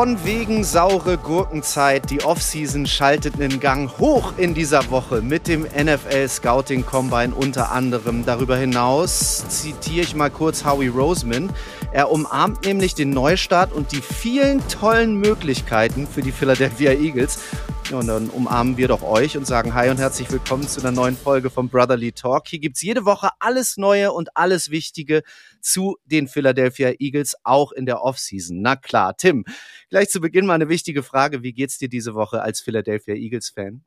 Von wegen saure Gurkenzeit. Die Offseason schaltet einen Gang hoch in dieser Woche mit dem NFL Scouting Combine unter anderem. Darüber hinaus zitiere ich mal kurz Howie Roseman. Er umarmt nämlich den Neustart und die vielen tollen Möglichkeiten für die Philadelphia Eagles. Und dann umarmen wir doch euch und sagen Hi und herzlich willkommen zu einer neuen Folge vom Brotherly Talk. Hier gibt's jede Woche alles Neue und alles Wichtige zu den Philadelphia Eagles, auch in der Offseason. Na klar, Tim, gleich zu Beginn mal eine wichtige Frage. Wie geht's dir diese Woche als Philadelphia Eagles-Fan?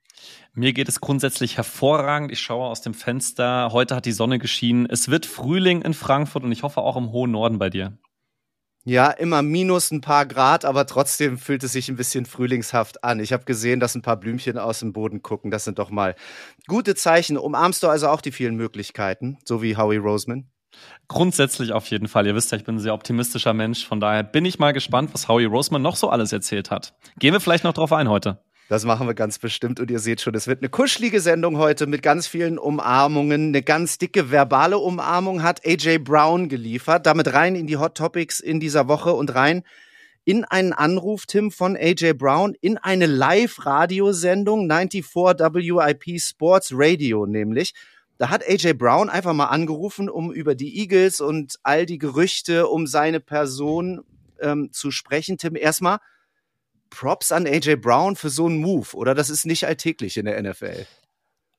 Mir geht es grundsätzlich hervorragend. Ich schaue aus dem Fenster. Heute hat die Sonne geschienen. Es wird Frühling in Frankfurt und ich hoffe auch im hohen Norden bei dir. Ja, immer minus ein paar Grad, aber trotzdem fühlt es sich ein bisschen frühlingshaft an. Ich habe gesehen, dass ein paar Blümchen aus dem Boden gucken. Das sind doch mal gute Zeichen. Umarmst du also auch die vielen Möglichkeiten, so wie Howie Roseman? Grundsätzlich auf jeden Fall. Ihr wisst ja, ich bin ein sehr optimistischer Mensch. Von daher bin ich mal gespannt, was Howie Roseman noch so alles erzählt hat. Gehen wir vielleicht noch drauf ein heute. Das machen wir ganz bestimmt und ihr seht schon, es wird eine kuschelige Sendung heute mit ganz vielen Umarmungen. Eine ganz dicke verbale Umarmung hat AJ Brown geliefert. Damit rein in die Hot Topics in dieser Woche und rein in einen Anruf, Tim, von AJ Brown in eine Live-Radiosendung 94 WIP Sports Radio nämlich. Da hat AJ Brown einfach mal angerufen, um über die Eagles und all die Gerüchte um seine Person ähm, zu sprechen. Tim, erstmal Props an AJ Brown für so einen Move, oder? Das ist nicht alltäglich in der NFL.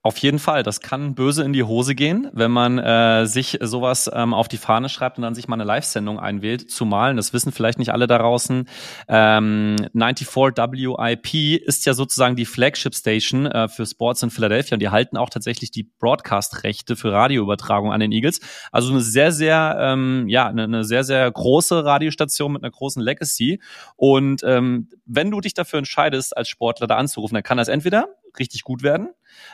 Auf jeden Fall, das kann böse in die Hose gehen, wenn man äh, sich sowas ähm, auf die Fahne schreibt und dann sich mal eine Live-Sendung einwählt. Zumal, das wissen vielleicht nicht alle da draußen, ähm, 94 WIP ist ja sozusagen die Flagship-Station äh, für Sports in Philadelphia und die halten auch tatsächlich die Broadcast-Rechte für Radioübertragung an den Eagles. Also eine sehr, sehr, ähm, ja, eine, eine sehr, sehr große Radiostation mit einer großen Legacy. Und ähm, wenn du dich dafür entscheidest, als Sportler da anzurufen, dann kann das entweder richtig gut werden,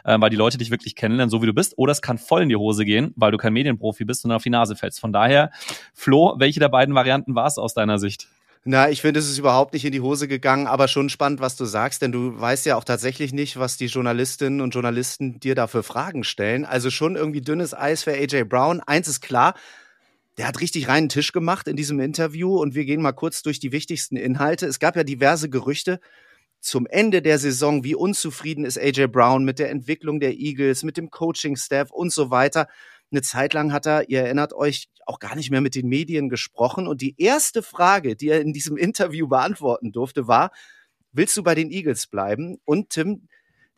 äh, weil die Leute dich wirklich kennenlernen, so wie du bist, oder es kann voll in die Hose gehen, weil du kein Medienprofi bist und auf die Nase fällst. Von daher, Flo, welche der beiden Varianten war es aus deiner Sicht? Na, ich finde, es ist überhaupt nicht in die Hose gegangen, aber schon spannend, was du sagst, denn du weißt ja auch tatsächlich nicht, was die Journalistinnen und Journalisten dir da für Fragen stellen. Also schon irgendwie dünnes Eis für AJ Brown. Eins ist klar, der hat richtig reinen Tisch gemacht in diesem Interview und wir gehen mal kurz durch die wichtigsten Inhalte. Es gab ja diverse Gerüchte, zum Ende der Saison, wie unzufrieden ist AJ Brown mit der Entwicklung der Eagles, mit dem Coaching-Staff und so weiter. Eine Zeit lang hat er, ihr erinnert euch, auch gar nicht mehr mit den Medien gesprochen. Und die erste Frage, die er in diesem Interview beantworten durfte, war, willst du bei den Eagles bleiben? Und Tim,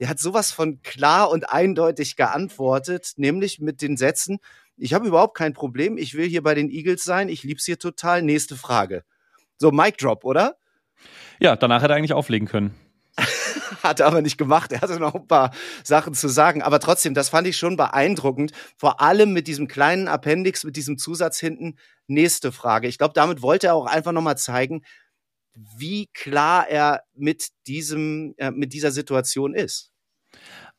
der hat sowas von klar und eindeutig geantwortet, nämlich mit den Sätzen, ich habe überhaupt kein Problem, ich will hier bei den Eagles sein, ich lieb's hier total. Nächste Frage. So, Mic Drop, oder? Ja, danach hätte er eigentlich auflegen können. hat er aber nicht gemacht. Er hatte noch ein paar Sachen zu sagen. Aber trotzdem, das fand ich schon beeindruckend. Vor allem mit diesem kleinen Appendix, mit diesem Zusatz hinten. Nächste Frage. Ich glaube, damit wollte er auch einfach nochmal zeigen, wie klar er mit diesem, äh, mit dieser Situation ist.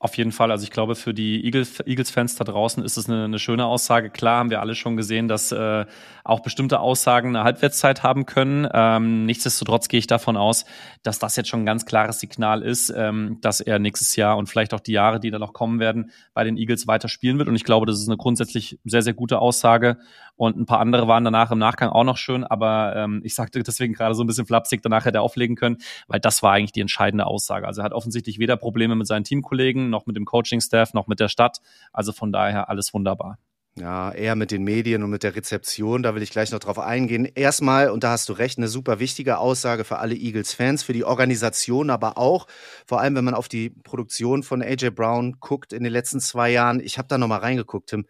Auf jeden Fall. Also ich glaube, für die Eagles-Fans da draußen ist es eine, eine, schöne Aussage. Klar haben wir alle schon gesehen, dass äh, auch bestimmte Aussagen eine Halbwertszeit haben können. Ähm, nichtsdestotrotz gehe ich davon aus, dass das jetzt schon ein ganz klares Signal ist, ähm, dass er nächstes Jahr und vielleicht auch die Jahre, die da noch kommen werden, bei den Eagles weiter spielen wird. Und ich glaube, das ist eine grundsätzlich sehr, sehr gute Aussage. Und ein paar andere waren danach im Nachgang auch noch schön. Aber ähm, ich sagte deswegen gerade so ein bisschen flapsig, danach hätte er auflegen können, weil das war eigentlich die entscheidende Aussage. Also er hat offensichtlich weder Probleme mit seinen Teamkollegen, noch mit dem Coaching-Staff, noch mit der Stadt. Also von daher alles wunderbar. Ja, eher mit den Medien und mit der Rezeption, da will ich gleich noch drauf eingehen. Erstmal, und da hast du recht, eine super wichtige Aussage für alle Eagles-Fans, für die Organisation, aber auch, vor allem wenn man auf die Produktion von AJ Brown guckt in den letzten zwei Jahren. Ich habe da nochmal reingeguckt, Tim.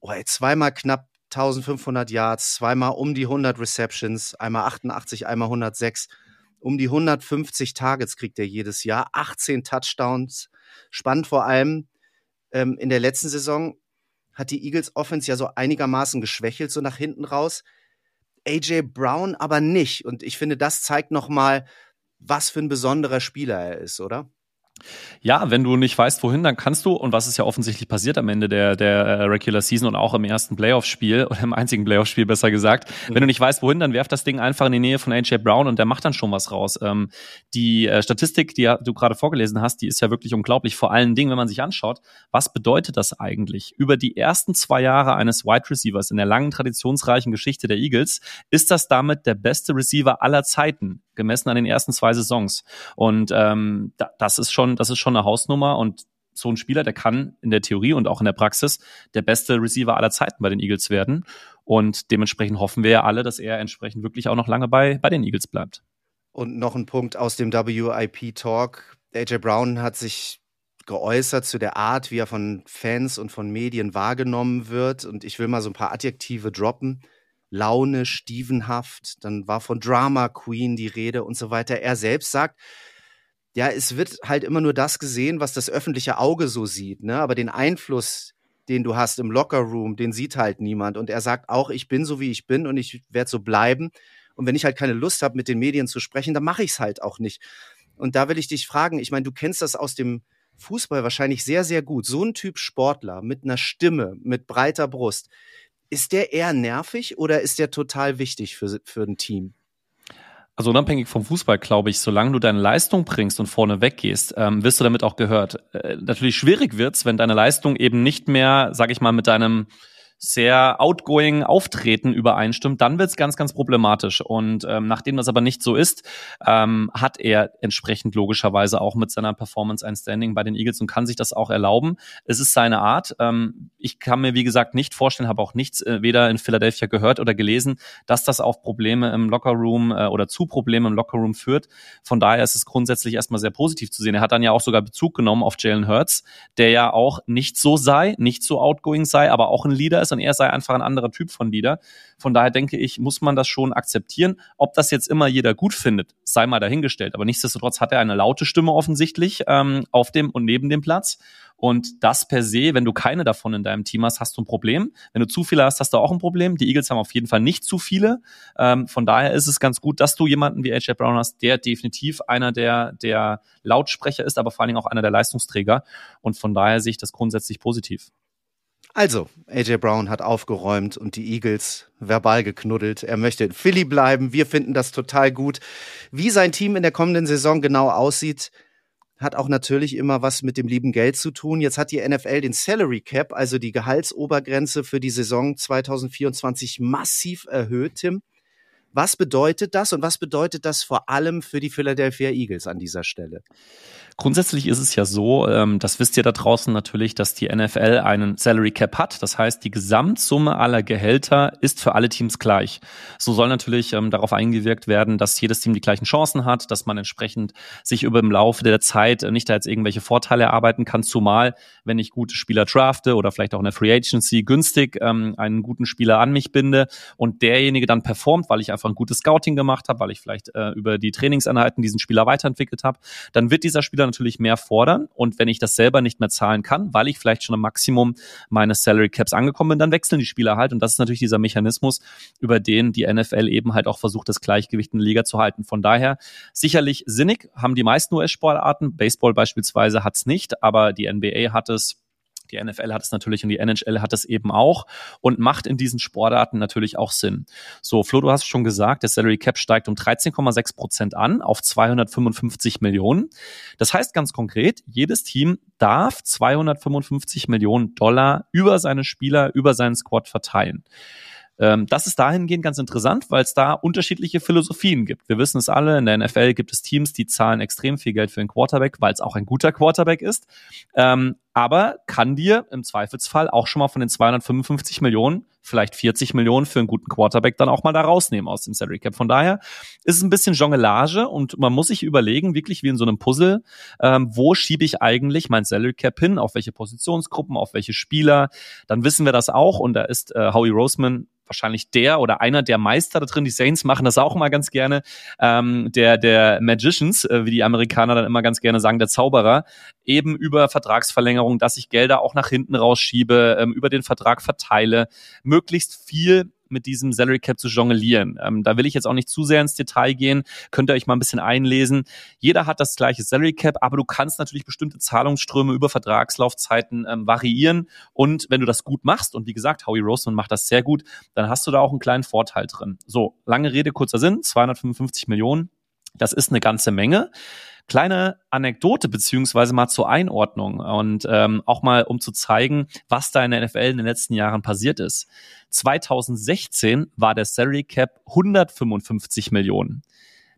Oh, ey, zweimal knapp 1500 Yards, zweimal um die 100 Receptions, einmal 88, einmal 106. Um die 150 Targets kriegt er jedes Jahr, 18 Touchdowns, Spannend vor allem, ähm, in der letzten Saison hat die Eagles Offense ja so einigermaßen geschwächelt, so nach hinten raus. AJ Brown aber nicht. Und ich finde, das zeigt nochmal, was für ein besonderer Spieler er ist, oder? Ja, wenn du nicht weißt, wohin, dann kannst du, und was ist ja offensichtlich passiert am Ende der, der äh, Regular Season und auch im ersten Playoff-Spiel, oder im einzigen Playoff-Spiel besser gesagt, mhm. wenn du nicht weißt, wohin, dann werf das Ding einfach in die Nähe von AJ Brown und der macht dann schon was raus. Ähm, die äh, Statistik, die du gerade vorgelesen hast, die ist ja wirklich unglaublich. Vor allen Dingen, wenn man sich anschaut, was bedeutet das eigentlich? Über die ersten zwei Jahre eines Wide Receivers in der langen, traditionsreichen Geschichte der Eagles ist das damit der beste Receiver aller Zeiten gemessen an den ersten zwei Saisons. Und ähm, da, das ist schon, das ist schon eine Hausnummer und so ein Spieler, der kann in der Theorie und auch in der Praxis der beste Receiver aller Zeiten bei den Eagles werden. Und dementsprechend hoffen wir ja alle, dass er entsprechend wirklich auch noch lange bei, bei den Eagles bleibt. Und noch ein Punkt aus dem WIP-Talk. AJ Brown hat sich geäußert zu der Art, wie er von Fans und von Medien wahrgenommen wird. Und ich will mal so ein paar Adjektive droppen. Laune, stievenhaft, dann war von Drama Queen die Rede und so weiter. Er selbst sagt, ja, es wird halt immer nur das gesehen, was das öffentliche Auge so sieht, ne? Aber den Einfluss, den du hast im Lockerroom, den sieht halt niemand. Und er sagt auch, ich bin so wie ich bin und ich werde so bleiben. Und wenn ich halt keine Lust habe, mit den Medien zu sprechen, dann mache ich es halt auch nicht. Und da will ich dich fragen, ich meine, du kennst das aus dem Fußball wahrscheinlich sehr, sehr gut. So ein Typ Sportler mit einer Stimme, mit breiter Brust, ist der eher nervig oder ist der total wichtig für, für ein Team? Also unabhängig vom Fußball, glaube ich, solange du deine Leistung bringst und vorne weggehst, ähm, wirst du damit auch gehört. Äh, natürlich schwierig wird's, wenn deine Leistung eben nicht mehr, sag ich mal, mit deinem sehr outgoing Auftreten übereinstimmt, dann wird's ganz, ganz problematisch. Und ähm, nachdem das aber nicht so ist, ähm, hat er entsprechend logischerweise auch mit seiner Performance ein Standing bei den Eagles und kann sich das auch erlauben. Es ist seine Art. Ähm, ich kann mir, wie gesagt, nicht vorstellen, habe auch nichts äh, weder in Philadelphia gehört oder gelesen, dass das auf Probleme im Lockerroom äh, oder zu Problemen im Lockerroom führt. Von daher ist es grundsätzlich erstmal sehr positiv zu sehen. Er hat dann ja auch sogar Bezug genommen auf Jalen Hurts, der ja auch nicht so sei, nicht so outgoing sei, aber auch ein Leader ist ist und er sei einfach ein anderer Typ von Leader. Von daher denke ich, muss man das schon akzeptieren. Ob das jetzt immer jeder gut findet, sei mal dahingestellt. Aber nichtsdestotrotz hat er eine laute Stimme offensichtlich ähm, auf dem und neben dem Platz. Und das per se, wenn du keine davon in deinem Team hast, hast du ein Problem. Wenn du zu viele hast, hast du auch ein Problem. Die Eagles haben auf jeden Fall nicht zu viele. Ähm, von daher ist es ganz gut, dass du jemanden wie AJ Brown hast, der definitiv einer der, der Lautsprecher ist, aber vor allen Dingen auch einer der Leistungsträger. Und von daher sehe ich das grundsätzlich positiv. Also, AJ Brown hat aufgeräumt und die Eagles verbal geknuddelt. Er möchte in Philly bleiben. Wir finden das total gut. Wie sein Team in der kommenden Saison genau aussieht, hat auch natürlich immer was mit dem lieben Geld zu tun. Jetzt hat die NFL den Salary Cap, also die Gehaltsobergrenze für die Saison 2024 massiv erhöht, Tim. Was bedeutet das und was bedeutet das vor allem für die Philadelphia Eagles an dieser Stelle? Grundsätzlich ist es ja so, ähm, das wisst ihr da draußen natürlich, dass die NFL einen Salary Cap hat. Das heißt, die Gesamtsumme aller Gehälter ist für alle Teams gleich. So soll natürlich ähm, darauf eingewirkt werden, dass jedes Team die gleichen Chancen hat, dass man entsprechend sich über im Laufe der Zeit nicht da jetzt irgendwelche Vorteile erarbeiten kann, zumal wenn ich gute Spieler drafte oder vielleicht auch in der Free Agency günstig ähm, einen guten Spieler an mich binde und derjenige dann performt, weil ich einfach ein gutes Scouting gemacht habe, weil ich vielleicht äh, über die Trainingseinheiten diesen Spieler weiterentwickelt habe, dann wird dieser Spieler natürlich mehr fordern. Und wenn ich das selber nicht mehr zahlen kann, weil ich vielleicht schon am Maximum meines Salary Caps angekommen bin, dann wechseln die Spieler halt. Und das ist natürlich dieser Mechanismus, über den die NFL eben halt auch versucht, das Gleichgewicht in der Liga zu halten. Von daher sicherlich sinnig, haben die meisten US-Sportarten. Baseball beispielsweise hat es nicht, aber die NBA hat es. Die NFL hat es natürlich und die NHL hat es eben auch und macht in diesen Sportarten natürlich auch Sinn. So, Flo, du hast schon gesagt, der Salary Cap steigt um 13,6 Prozent an auf 255 Millionen. Das heißt ganz konkret, jedes Team darf 255 Millionen Dollar über seine Spieler, über seinen Squad verteilen. Ähm, das ist dahingehend ganz interessant, weil es da unterschiedliche Philosophien gibt. Wir wissen es alle, in der NFL gibt es Teams, die zahlen extrem viel Geld für einen Quarterback, weil es auch ein guter Quarterback ist. Ähm, aber kann dir im Zweifelsfall auch schon mal von den 255 Millionen, vielleicht 40 Millionen für einen guten Quarterback dann auch mal da rausnehmen aus dem Salary Cap. Von daher ist es ein bisschen Jonglage und man muss sich überlegen, wirklich wie in so einem Puzzle, ähm, wo schiebe ich eigentlich mein Salary Cap hin, auf welche Positionsgruppen, auf welche Spieler. Dann wissen wir das auch und da ist äh, Howie Roseman wahrscheinlich der oder einer der Meister da drin. Die Saints machen das auch immer ganz gerne. Ähm, der, der Magicians, äh, wie die Amerikaner dann immer ganz gerne sagen, der Zauberer, eben über Vertragsverlängerung, dass ich Gelder auch nach hinten rausschiebe, ähm, über den Vertrag verteile, möglichst viel mit diesem Salary Cap zu jonglieren. Ähm, da will ich jetzt auch nicht zu sehr ins Detail gehen. Könnt ihr euch mal ein bisschen einlesen. Jeder hat das gleiche Salary Cap, aber du kannst natürlich bestimmte Zahlungsströme über Vertragslaufzeiten ähm, variieren. Und wenn du das gut machst, und wie gesagt, Howie Roseman macht das sehr gut, dann hast du da auch einen kleinen Vorteil drin. So, lange Rede, kurzer Sinn, 255 Millionen. Das ist eine ganze Menge. Kleine Anekdote beziehungsweise mal zur Einordnung und ähm, auch mal um zu zeigen, was da in der NFL in den letzten Jahren passiert ist. 2016 war der Salary Cap 155 Millionen.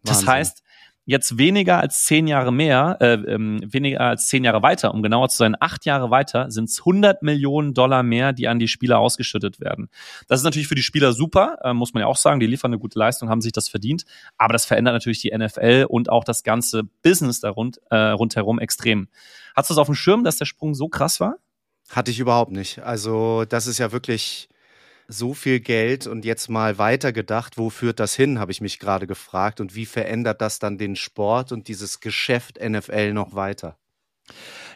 Das Wahnsinn. heißt, jetzt weniger als zehn Jahre mehr, äh, ähm, weniger als zehn Jahre weiter, um genauer zu sein, acht Jahre weiter, sind es 100 Millionen Dollar mehr, die an die Spieler ausgeschüttet werden. Das ist natürlich für die Spieler super, äh, muss man ja auch sagen. Die liefern eine gute Leistung, haben sich das verdient. Aber das verändert natürlich die NFL und auch das ganze Business da rund, äh, rundherum extrem. Hast du es auf dem Schirm, dass der Sprung so krass war? Hatte ich überhaupt nicht. Also das ist ja wirklich so viel Geld und jetzt mal weitergedacht, wo führt das hin, habe ich mich gerade gefragt. Und wie verändert das dann den Sport und dieses Geschäft NFL noch weiter?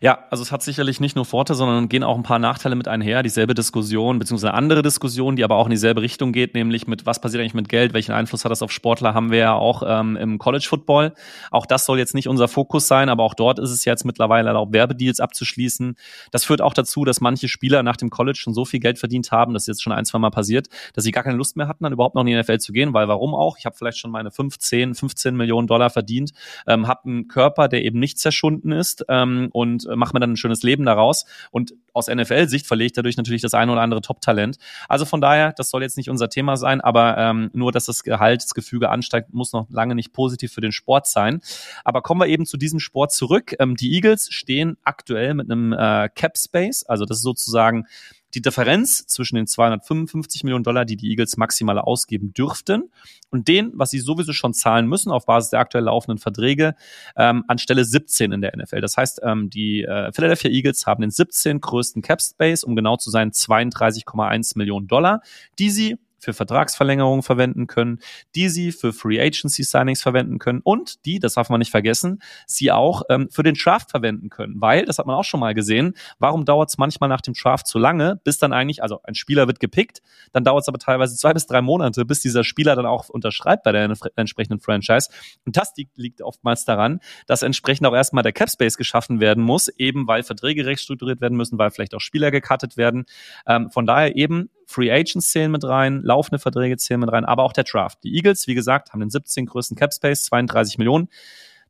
Ja, also es hat sicherlich nicht nur Vorteile, sondern gehen auch ein paar Nachteile mit einher. Dieselbe Diskussion, beziehungsweise eine andere Diskussion, die aber auch in dieselbe Richtung geht, nämlich mit was passiert eigentlich mit Geld, welchen Einfluss hat das auf Sportler, haben wir ja auch ähm, im College Football. Auch das soll jetzt nicht unser Fokus sein, aber auch dort ist es jetzt mittlerweile erlaubt, Werbedeals abzuschließen. Das führt auch dazu, dass manche Spieler nach dem College schon so viel Geld verdient haben, das ist jetzt schon ein, zwei Mal passiert, dass sie gar keine Lust mehr hatten, dann überhaupt noch in die NFL zu gehen, weil warum auch? Ich habe vielleicht schon meine 15, 15 Millionen Dollar verdient, ähm, habe einen Körper, der eben nicht zerschunden ist ähm, und mache mir dann ein schönes Leben daraus. Und aus NFL-Sicht verlege ich dadurch natürlich das eine oder andere Top-Talent. Also von daher, das soll jetzt nicht unser Thema sein, aber ähm, nur, dass das Gehaltsgefüge ansteigt, muss noch lange nicht positiv für den Sport sein. Aber kommen wir eben zu diesem Sport zurück. Ähm, die Eagles stehen aktuell mit einem äh, Cap Space, also das ist sozusagen die Differenz zwischen den 255 Millionen Dollar, die die Eagles maximal ausgeben dürften, und den, was sie sowieso schon zahlen müssen auf Basis der aktuell laufenden Verträge, ähm, an Stelle 17 in der NFL. Das heißt, ähm, die äh, Philadelphia Eagles haben den 17 größten Cap Space, um genau zu sein 32,1 Millionen Dollar, die sie für Vertragsverlängerungen verwenden können, die sie für Free Agency Signings verwenden können und die, das darf man nicht vergessen, sie auch ähm, für den Draft verwenden können. Weil, das hat man auch schon mal gesehen, warum dauert es manchmal nach dem Draft zu lange, bis dann eigentlich, also ein Spieler wird gepickt, dann dauert es aber teilweise zwei bis drei Monate, bis dieser Spieler dann auch unterschreibt bei der entsprechenden Franchise. Und das liegt oftmals daran, dass entsprechend auch erstmal der Cap Space geschaffen werden muss, eben weil Verträge recht strukturiert werden müssen, weil vielleicht auch Spieler gecuttet werden. Ähm, von daher eben Free Agents zählen mit rein, laufende Verträge zählen mit rein, aber auch der Draft. Die Eagles, wie gesagt, haben den 17 größten Cap Space, 32 Millionen.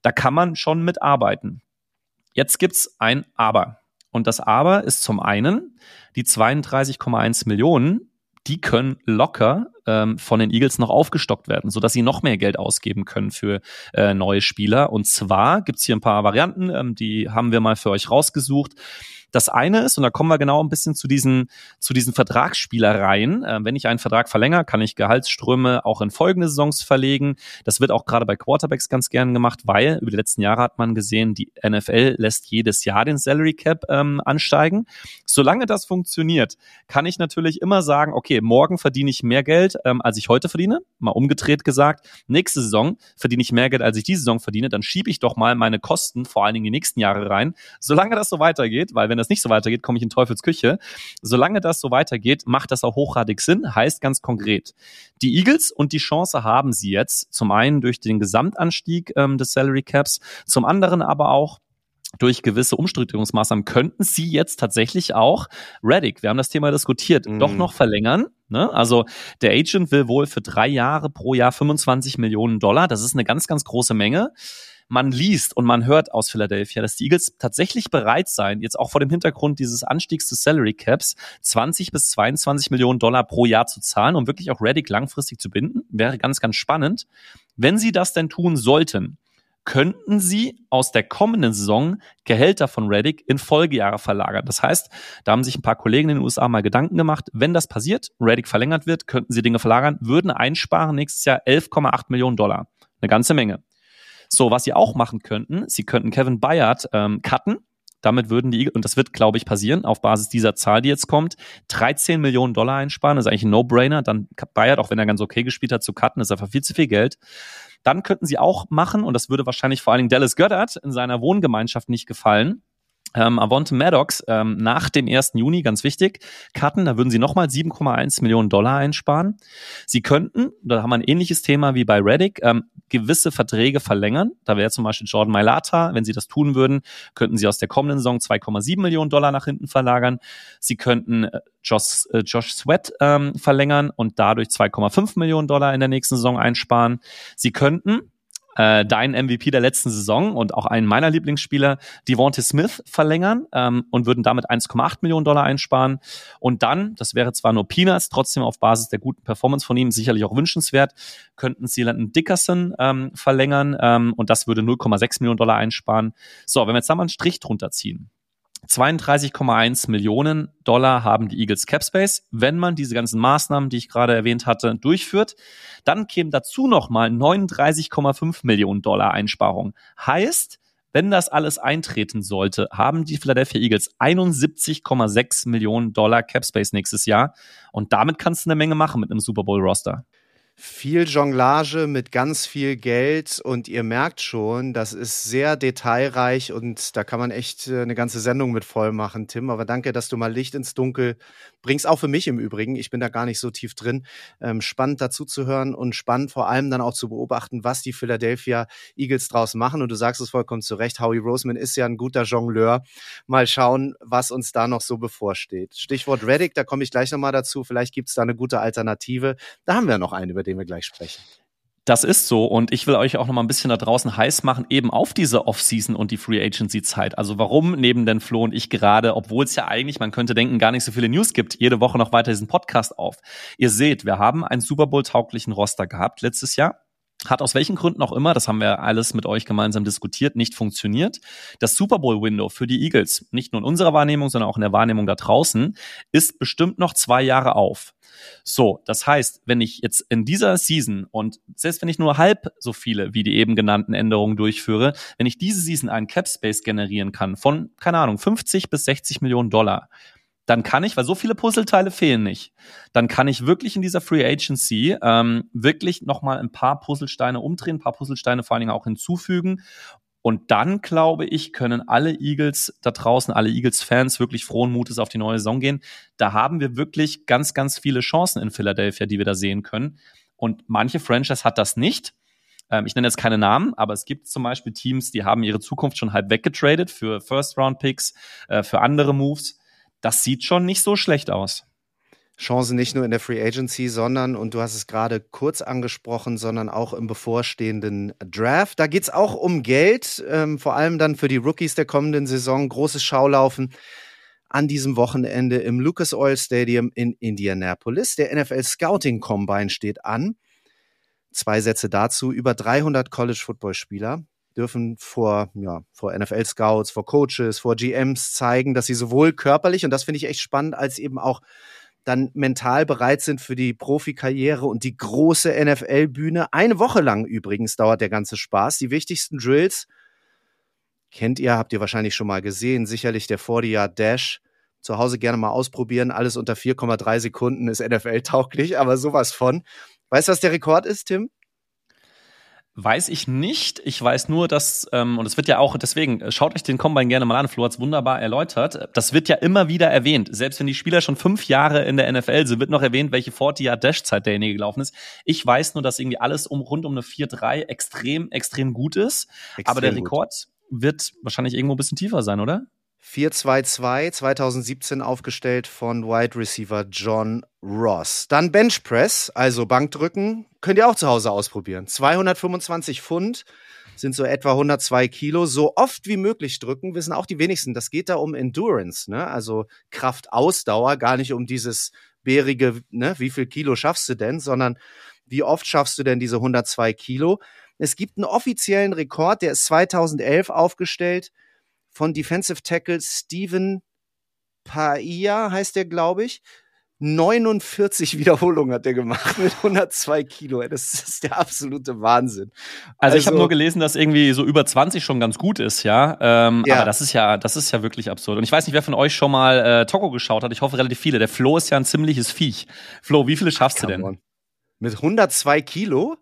Da kann man schon mitarbeiten. Jetzt gibt's ein Aber. Und das Aber ist zum einen die 32,1 Millionen, die können locker ähm, von den Eagles noch aufgestockt werden, sodass sie noch mehr Geld ausgeben können für äh, neue Spieler. Und zwar gibt's hier ein paar Varianten, ähm, die haben wir mal für euch rausgesucht. Das eine ist, und da kommen wir genau ein bisschen zu diesen, zu diesen Vertragsspielereien. Äh, wenn ich einen Vertrag verlängere, kann ich Gehaltsströme auch in folgende Saisons verlegen. Das wird auch gerade bei Quarterbacks ganz gern gemacht, weil über die letzten Jahre hat man gesehen, die NFL lässt jedes Jahr den Salary Cap ähm, ansteigen. Solange das funktioniert, kann ich natürlich immer sagen, okay, morgen verdiene ich mehr Geld, ähm, als ich heute verdiene. Mal umgedreht gesagt, nächste Saison verdiene ich mehr Geld, als ich diese Saison verdiene. Dann schiebe ich doch mal meine Kosten, vor allen Dingen die nächsten Jahre rein. Solange das so weitergeht, weil wenn das nicht so weitergeht, komme ich in Teufels Küche. Solange das so weitergeht, macht das auch hochgradig Sinn. Heißt ganz konkret, die Eagles und die Chance haben sie jetzt zum einen durch den Gesamtanstieg ähm, des Salary Caps, zum anderen aber auch durch gewisse Umstrukturierungsmaßnahmen könnten sie jetzt tatsächlich auch Reddick, wir haben das Thema diskutiert, mm. doch noch verlängern. Ne? Also der Agent will wohl für drei Jahre pro Jahr 25 Millionen Dollar. Das ist eine ganz, ganz große Menge man liest und man hört aus Philadelphia, dass die Eagles tatsächlich bereit seien, jetzt auch vor dem Hintergrund dieses Anstiegs des Salary Caps 20 bis 22 Millionen Dollar pro Jahr zu zahlen, um wirklich auch Reddick langfristig zu binden. Wäre ganz, ganz spannend. Wenn sie das denn tun sollten, könnten sie aus der kommenden Saison Gehälter von Reddick in Folgejahre verlagern. Das heißt, da haben sich ein paar Kollegen in den USA mal Gedanken gemacht, wenn das passiert, Reddick verlängert wird, könnten sie Dinge verlagern, würden einsparen nächstes Jahr 11,8 Millionen Dollar. Eine ganze Menge. So, was sie auch machen könnten, sie könnten Kevin Bayard ähm, cutten. Damit würden die, und das wird, glaube ich, passieren, auf Basis dieser Zahl, die jetzt kommt, 13 Millionen Dollar einsparen. Das ist eigentlich ein No-Brainer. Dann Bayard, auch wenn er ganz okay gespielt hat, zu cutten, ist einfach viel zu viel Geld. Dann könnten sie auch machen, und das würde wahrscheinlich vor allen Dingen Dallas Goddard in seiner Wohngemeinschaft nicht gefallen, ähm, Avonte Maddox ähm, nach dem 1. Juni, ganz wichtig, cutten, da würden sie nochmal 7,1 Millionen Dollar einsparen. Sie könnten, da haben wir ein ähnliches Thema wie bei Reddick, ähm, gewisse Verträge verlängern. Da wäre zum Beispiel Jordan Mailata, wenn sie das tun würden, könnten sie aus der kommenden Saison 2,7 Millionen Dollar nach hinten verlagern. Sie könnten äh, Josh, äh, Josh Sweat ähm, verlängern und dadurch 2,5 Millionen Dollar in der nächsten Saison einsparen. Sie könnten äh, deinen MVP der letzten Saison und auch einen meiner Lieblingsspieler, Devontae Smith, verlängern ähm, und würden damit 1,8 Millionen Dollar einsparen. Und dann, das wäre zwar nur Peanuts, trotzdem auf Basis der guten Performance von ihm sicherlich auch wünschenswert, könnten sie Landon Dickerson ähm, verlängern ähm, und das würde 0,6 Millionen Dollar einsparen. So, wenn wir jetzt da mal einen Strich drunter ziehen, 32,1 Millionen Dollar haben die Eagles Capspace. Wenn man diese ganzen Maßnahmen, die ich gerade erwähnt hatte, durchführt, dann kämen dazu nochmal 39,5 Millionen Dollar Einsparung. Heißt, wenn das alles eintreten sollte, haben die Philadelphia Eagles 71,6 Millionen Dollar Capspace nächstes Jahr. Und damit kannst du eine Menge machen mit einem Super Bowl Roster viel Jonglage mit ganz viel Geld und ihr merkt schon, das ist sehr detailreich und da kann man echt äh, eine ganze Sendung mit voll machen, Tim. Aber danke, dass du mal Licht ins Dunkel bringst, auch für mich im Übrigen. Ich bin da gar nicht so tief drin. Ähm, spannend dazu zu hören und spannend vor allem dann auch zu beobachten, was die Philadelphia Eagles draus machen. Und du sagst es vollkommen zu Recht, Howie Roseman ist ja ein guter Jongleur. Mal schauen, was uns da noch so bevorsteht. Stichwort Reddick, da komme ich gleich nochmal dazu. Vielleicht gibt es da eine gute Alternative. Da haben wir noch eine, über den wir gleich sprechen. Das ist so und ich will euch auch noch mal ein bisschen da draußen heiß machen, eben auf diese Offseason und die Free Agency Zeit. Also warum neben den Flo und ich gerade, obwohl es ja eigentlich, man könnte denken, gar nicht so viele News gibt, jede Woche noch weiter diesen Podcast auf. Ihr seht, wir haben einen Super Bowl tauglichen Roster gehabt letztes Jahr hat aus welchen Gründen auch immer, das haben wir alles mit euch gemeinsam diskutiert, nicht funktioniert. Das Super Bowl Window für die Eagles, nicht nur in unserer Wahrnehmung, sondern auch in der Wahrnehmung da draußen, ist bestimmt noch zwei Jahre auf. So, das heißt, wenn ich jetzt in dieser Season und selbst wenn ich nur halb so viele wie die eben genannten Änderungen durchführe, wenn ich diese Season einen Cap Space generieren kann von, keine Ahnung, 50 bis 60 Millionen Dollar, dann kann ich, weil so viele Puzzleteile fehlen nicht, dann kann ich wirklich in dieser Free Agency ähm, wirklich nochmal ein paar Puzzlesteine umdrehen, ein paar Puzzlesteine vor allen Dingen auch hinzufügen. Und dann, glaube ich, können alle Eagles da draußen, alle Eagles-Fans wirklich frohen Mutes auf die neue Saison gehen. Da haben wir wirklich ganz, ganz viele Chancen in Philadelphia, die wir da sehen können. Und manche Franchise hat das nicht. Ähm, ich nenne jetzt keine Namen, aber es gibt zum Beispiel Teams, die haben ihre Zukunft schon halb weggetradet für First-Round-Picks, äh, für andere Moves das sieht schon nicht so schlecht aus. Chancen nicht nur in der Free Agency, sondern, und du hast es gerade kurz angesprochen, sondern auch im bevorstehenden Draft. Da geht es auch um Geld, ähm, vor allem dann für die Rookies der kommenden Saison. Großes Schaulaufen an diesem Wochenende im Lucas Oil Stadium in Indianapolis. Der NFL Scouting Combine steht an. Zwei Sätze dazu. Über 300 College Football Spieler dürfen vor, ja, vor NFL-Scouts, vor Coaches, vor GMs zeigen, dass sie sowohl körperlich, und das finde ich echt spannend, als eben auch dann mental bereit sind für die Profikarriere und die große NFL-Bühne. Eine Woche lang übrigens dauert der ganze Spaß. Die wichtigsten Drills kennt ihr, habt ihr wahrscheinlich schon mal gesehen. Sicherlich der 40-Yard-Dash. Zu Hause gerne mal ausprobieren. Alles unter 4,3 Sekunden ist NFL-tauglich, aber sowas von. Weißt du, was der Rekord ist, Tim? Weiß ich nicht. Ich weiß nur, dass, ähm, und es wird ja auch, deswegen, äh, schaut euch den Combine gerne mal an, Flo hat's wunderbar erläutert. Das wird ja immer wieder erwähnt. Selbst wenn die Spieler schon fünf Jahre in der NFL sind, wird noch erwähnt, welche 40-Jahr-Dash-Zeit derjenige gelaufen ist. Ich weiß nur, dass irgendwie alles um rund um eine 4-3 extrem, extrem gut ist. Extrem aber der Rekord gut. wird wahrscheinlich irgendwo ein bisschen tiefer sein, oder? 4-2-2, 2017 aufgestellt von Wide Receiver John Ross. Dann Bench Press, also Bankdrücken, könnt ihr auch zu Hause ausprobieren. 225 Pfund sind so etwa 102 Kilo. So oft wie möglich drücken, wissen auch die wenigsten. Das geht da um Endurance, ne? also Kraftausdauer, gar nicht um dieses bärige, ne? wie viel Kilo schaffst du denn, sondern wie oft schaffst du denn diese 102 Kilo? Es gibt einen offiziellen Rekord, der ist 2011 aufgestellt von Defensive Tackle Steven Paia, heißt der, glaube ich. 49 Wiederholungen hat er gemacht mit 102 Kilo. Das ist der absolute Wahnsinn. Also, also ich habe nur gelesen, dass irgendwie so über 20 schon ganz gut ist, ja. Ähm, ja. Aber das ist ja, das ist ja wirklich absurd. Und ich weiß nicht, wer von euch schon mal äh, Toko geschaut hat. Ich hoffe relativ viele. Der Flo ist ja ein ziemliches Viech. Flo, wie viele schaffst Ach, du denn? On. Mit 102 Kilo?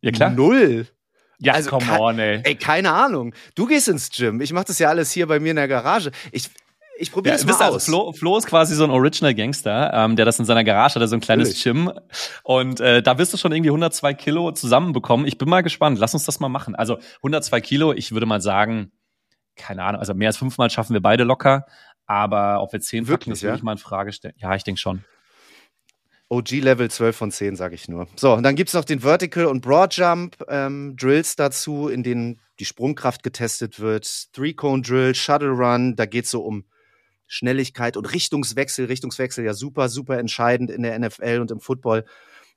Ja klar. Null. Ja, also, come on, ey. Ey, keine Ahnung. Du gehst ins Gym. Ich mache das ja alles hier bei mir in der Garage. Ich, ich probiere es ja, mal aus. Also, Flo, Flo ist quasi so ein Original Gangster, ähm, der das in seiner Garage hat, so ein kleines. Gym. Und äh, da wirst du schon irgendwie 102 Kilo zusammenbekommen. Ich bin mal gespannt. Lass uns das mal machen. Also 102 Kilo, ich würde mal sagen, keine Ahnung, also mehr als fünfmal schaffen wir beide locker. Aber ob wir zehn Wirklich, packen, das würde ich mal in Frage stellen. Ja, ich denke schon. OG-Level 12 von 10, sage ich nur. So, und dann gibt es noch den Vertical- und Broad-Jump-Drills ähm, dazu, in denen die Sprungkraft getestet wird. Three-Cone-Drill, Shuttle-Run, da geht es so um Schnelligkeit und Richtungswechsel. Richtungswechsel ja super, super entscheidend in der NFL und im Football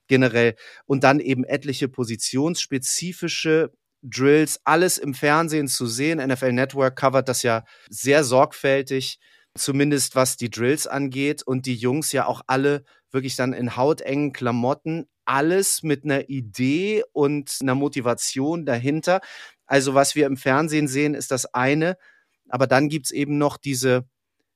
generell. Und dann eben etliche positionsspezifische Drills, alles im Fernsehen zu sehen. NFL Network covert das ja sehr sorgfältig, zumindest was die Drills angeht. Und die Jungs ja auch alle wirklich dann in hautengen Klamotten, alles mit einer Idee und einer Motivation dahinter. Also was wir im Fernsehen sehen, ist das eine. Aber dann gibt's eben noch diese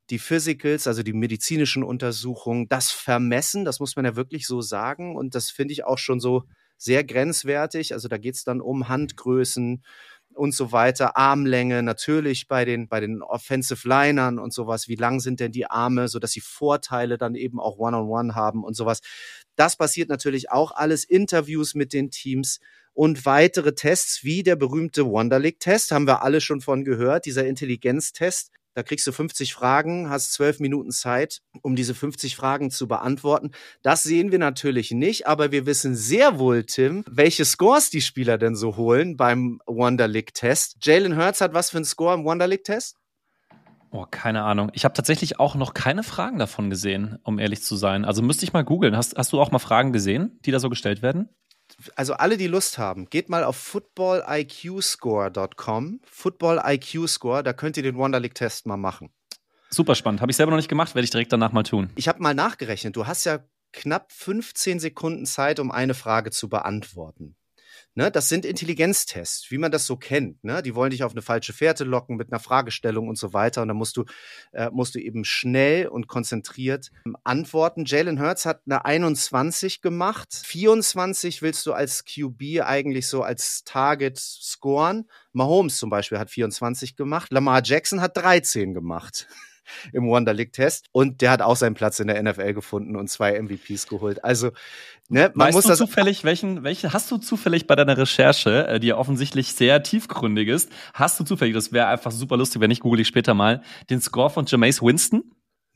die Physicals, also die medizinischen Untersuchungen, das Vermessen, das muss man ja wirklich so sagen. Und das finde ich auch schon so sehr grenzwertig. Also da geht es dann um Handgrößen und so weiter, Armlänge, natürlich bei den, bei den Offensive Linern und sowas. Wie lang sind denn die Arme, sodass sie Vorteile dann eben auch One-on-One -on -one haben und sowas. Das passiert natürlich auch alles. Interviews mit den Teams und weitere Tests, wie der berühmte Wonderlick-Test, haben wir alle schon von gehört, dieser Intelligenztest da kriegst du 50 Fragen, hast zwölf Minuten Zeit, um diese 50 Fragen zu beantworten. Das sehen wir natürlich nicht, aber wir wissen sehr wohl, Tim, welche Scores die Spieler denn so holen beim Wonder League Test. Jalen Hurts hat was für einen Score im Wonder League Test? Oh, keine Ahnung. Ich habe tatsächlich auch noch keine Fragen davon gesehen, um ehrlich zu sein. Also müsste ich mal googeln. Hast, hast du auch mal Fragen gesehen, die da so gestellt werden? Also alle, die Lust haben, geht mal auf footballiqscore.com. Football IQ Score, da könnt ihr den Wonder League Test mal machen. Super spannend. Habe ich selber noch nicht gemacht, werde ich direkt danach mal tun. Ich habe mal nachgerechnet. Du hast ja knapp 15 Sekunden Zeit, um eine Frage zu beantworten. Ne, das sind Intelligenztests, wie man das so kennt. Ne? Die wollen dich auf eine falsche Fährte locken mit einer Fragestellung und so weiter. Und dann musst du, äh, musst du eben schnell und konzentriert ähm, antworten. Jalen Hurts hat eine 21 gemacht. 24 willst du als QB eigentlich so als Target scoren. Mahomes zum Beispiel hat 24 gemacht. Lamar Jackson hat 13 gemacht im Wonder League Test. Und der hat auch seinen Platz in der NFL gefunden und zwei MVPs geholt. Also, ne, man weißt muss du das. zufällig, welchen, welche, hast du zufällig bei deiner Recherche, äh, die ja offensichtlich sehr tiefgründig ist, hast du zufällig, das wäre einfach super lustig, wenn ich google ich später mal, den Score von Jameis Winston?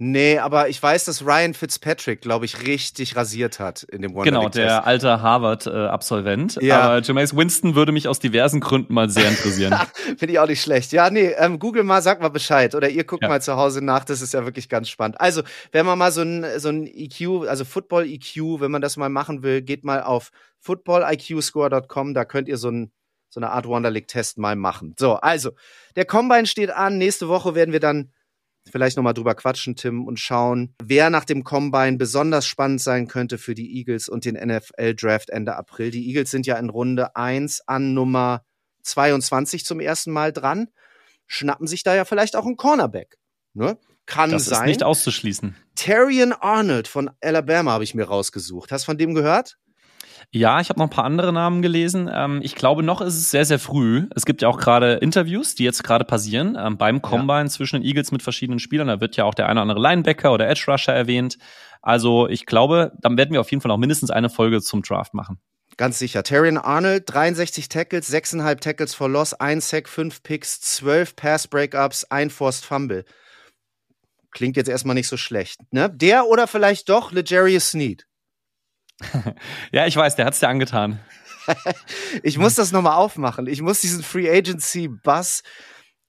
Nee, aber ich weiß, dass Ryan Fitzpatrick, glaube ich, richtig rasiert hat in dem Wonder Genau, der alte Harvard-Absolvent. Ja. Aber Jameis Winston würde mich aus diversen Gründen mal sehr interessieren. Finde ich auch nicht schlecht. Ja, nee, ähm, Google mal, sag mal Bescheid. Oder ihr guckt Ja. mal zu Hause nach, das ist ja wirklich ganz spannend. Also, wenn man mal so ein, so ein EQ, also Football EQ, wenn man das mal machen will, geht mal auf footballiqscore.com, da könnt ihr so ein so eine Art Wonder League Test mal machen. So, also, der Combine steht an. Nächste Woche werden wir dann vielleicht nochmal drüber quatschen, Tim, und schauen, wer nach dem Combine besonders spannend sein könnte für die Eagles und den NFL-Draft Ende April. Die Eagles sind ja in Runde 1 an Nummer 22 zum ersten Mal dran, schnappen sich da ja vielleicht auch einen Cornerback. Ne? Kann Das sein. ist nicht auszuschließen. Terrian Arnold von Alabama habe ich mir rausgesucht. Hast du von dem gehört? Ja, ich habe noch ein paar andere Namen gelesen. Ähm, ich glaube, noch ist es sehr, sehr früh. Es gibt ja auch gerade Interviews, die jetzt gerade passieren ähm, beim Combine zwischen den Eagles mit verschiedenen Spielern. Da wird ja auch der eine oder andere Linebacker oder Edge Rusher erwähnt. Also ich glaube, dann werden wir auf jeden Fall auch mindestens eine Folge zum Draft machen. Ganz sicher. Terrian Arnold, 63 Tackles, 6,5 Tackles for Loss, 1 Sack, 5 Picks, 12 Pass-Breakups, ein Forced Fumble. Klingt jetzt erstmal nicht so schlecht. Ne? Der oder vielleicht doch Legarius Sneed. Ja, ich weiß, der hat's dir angetan. Ich muss das nochmal aufmachen. Ich muss diesen Free Agency Buzz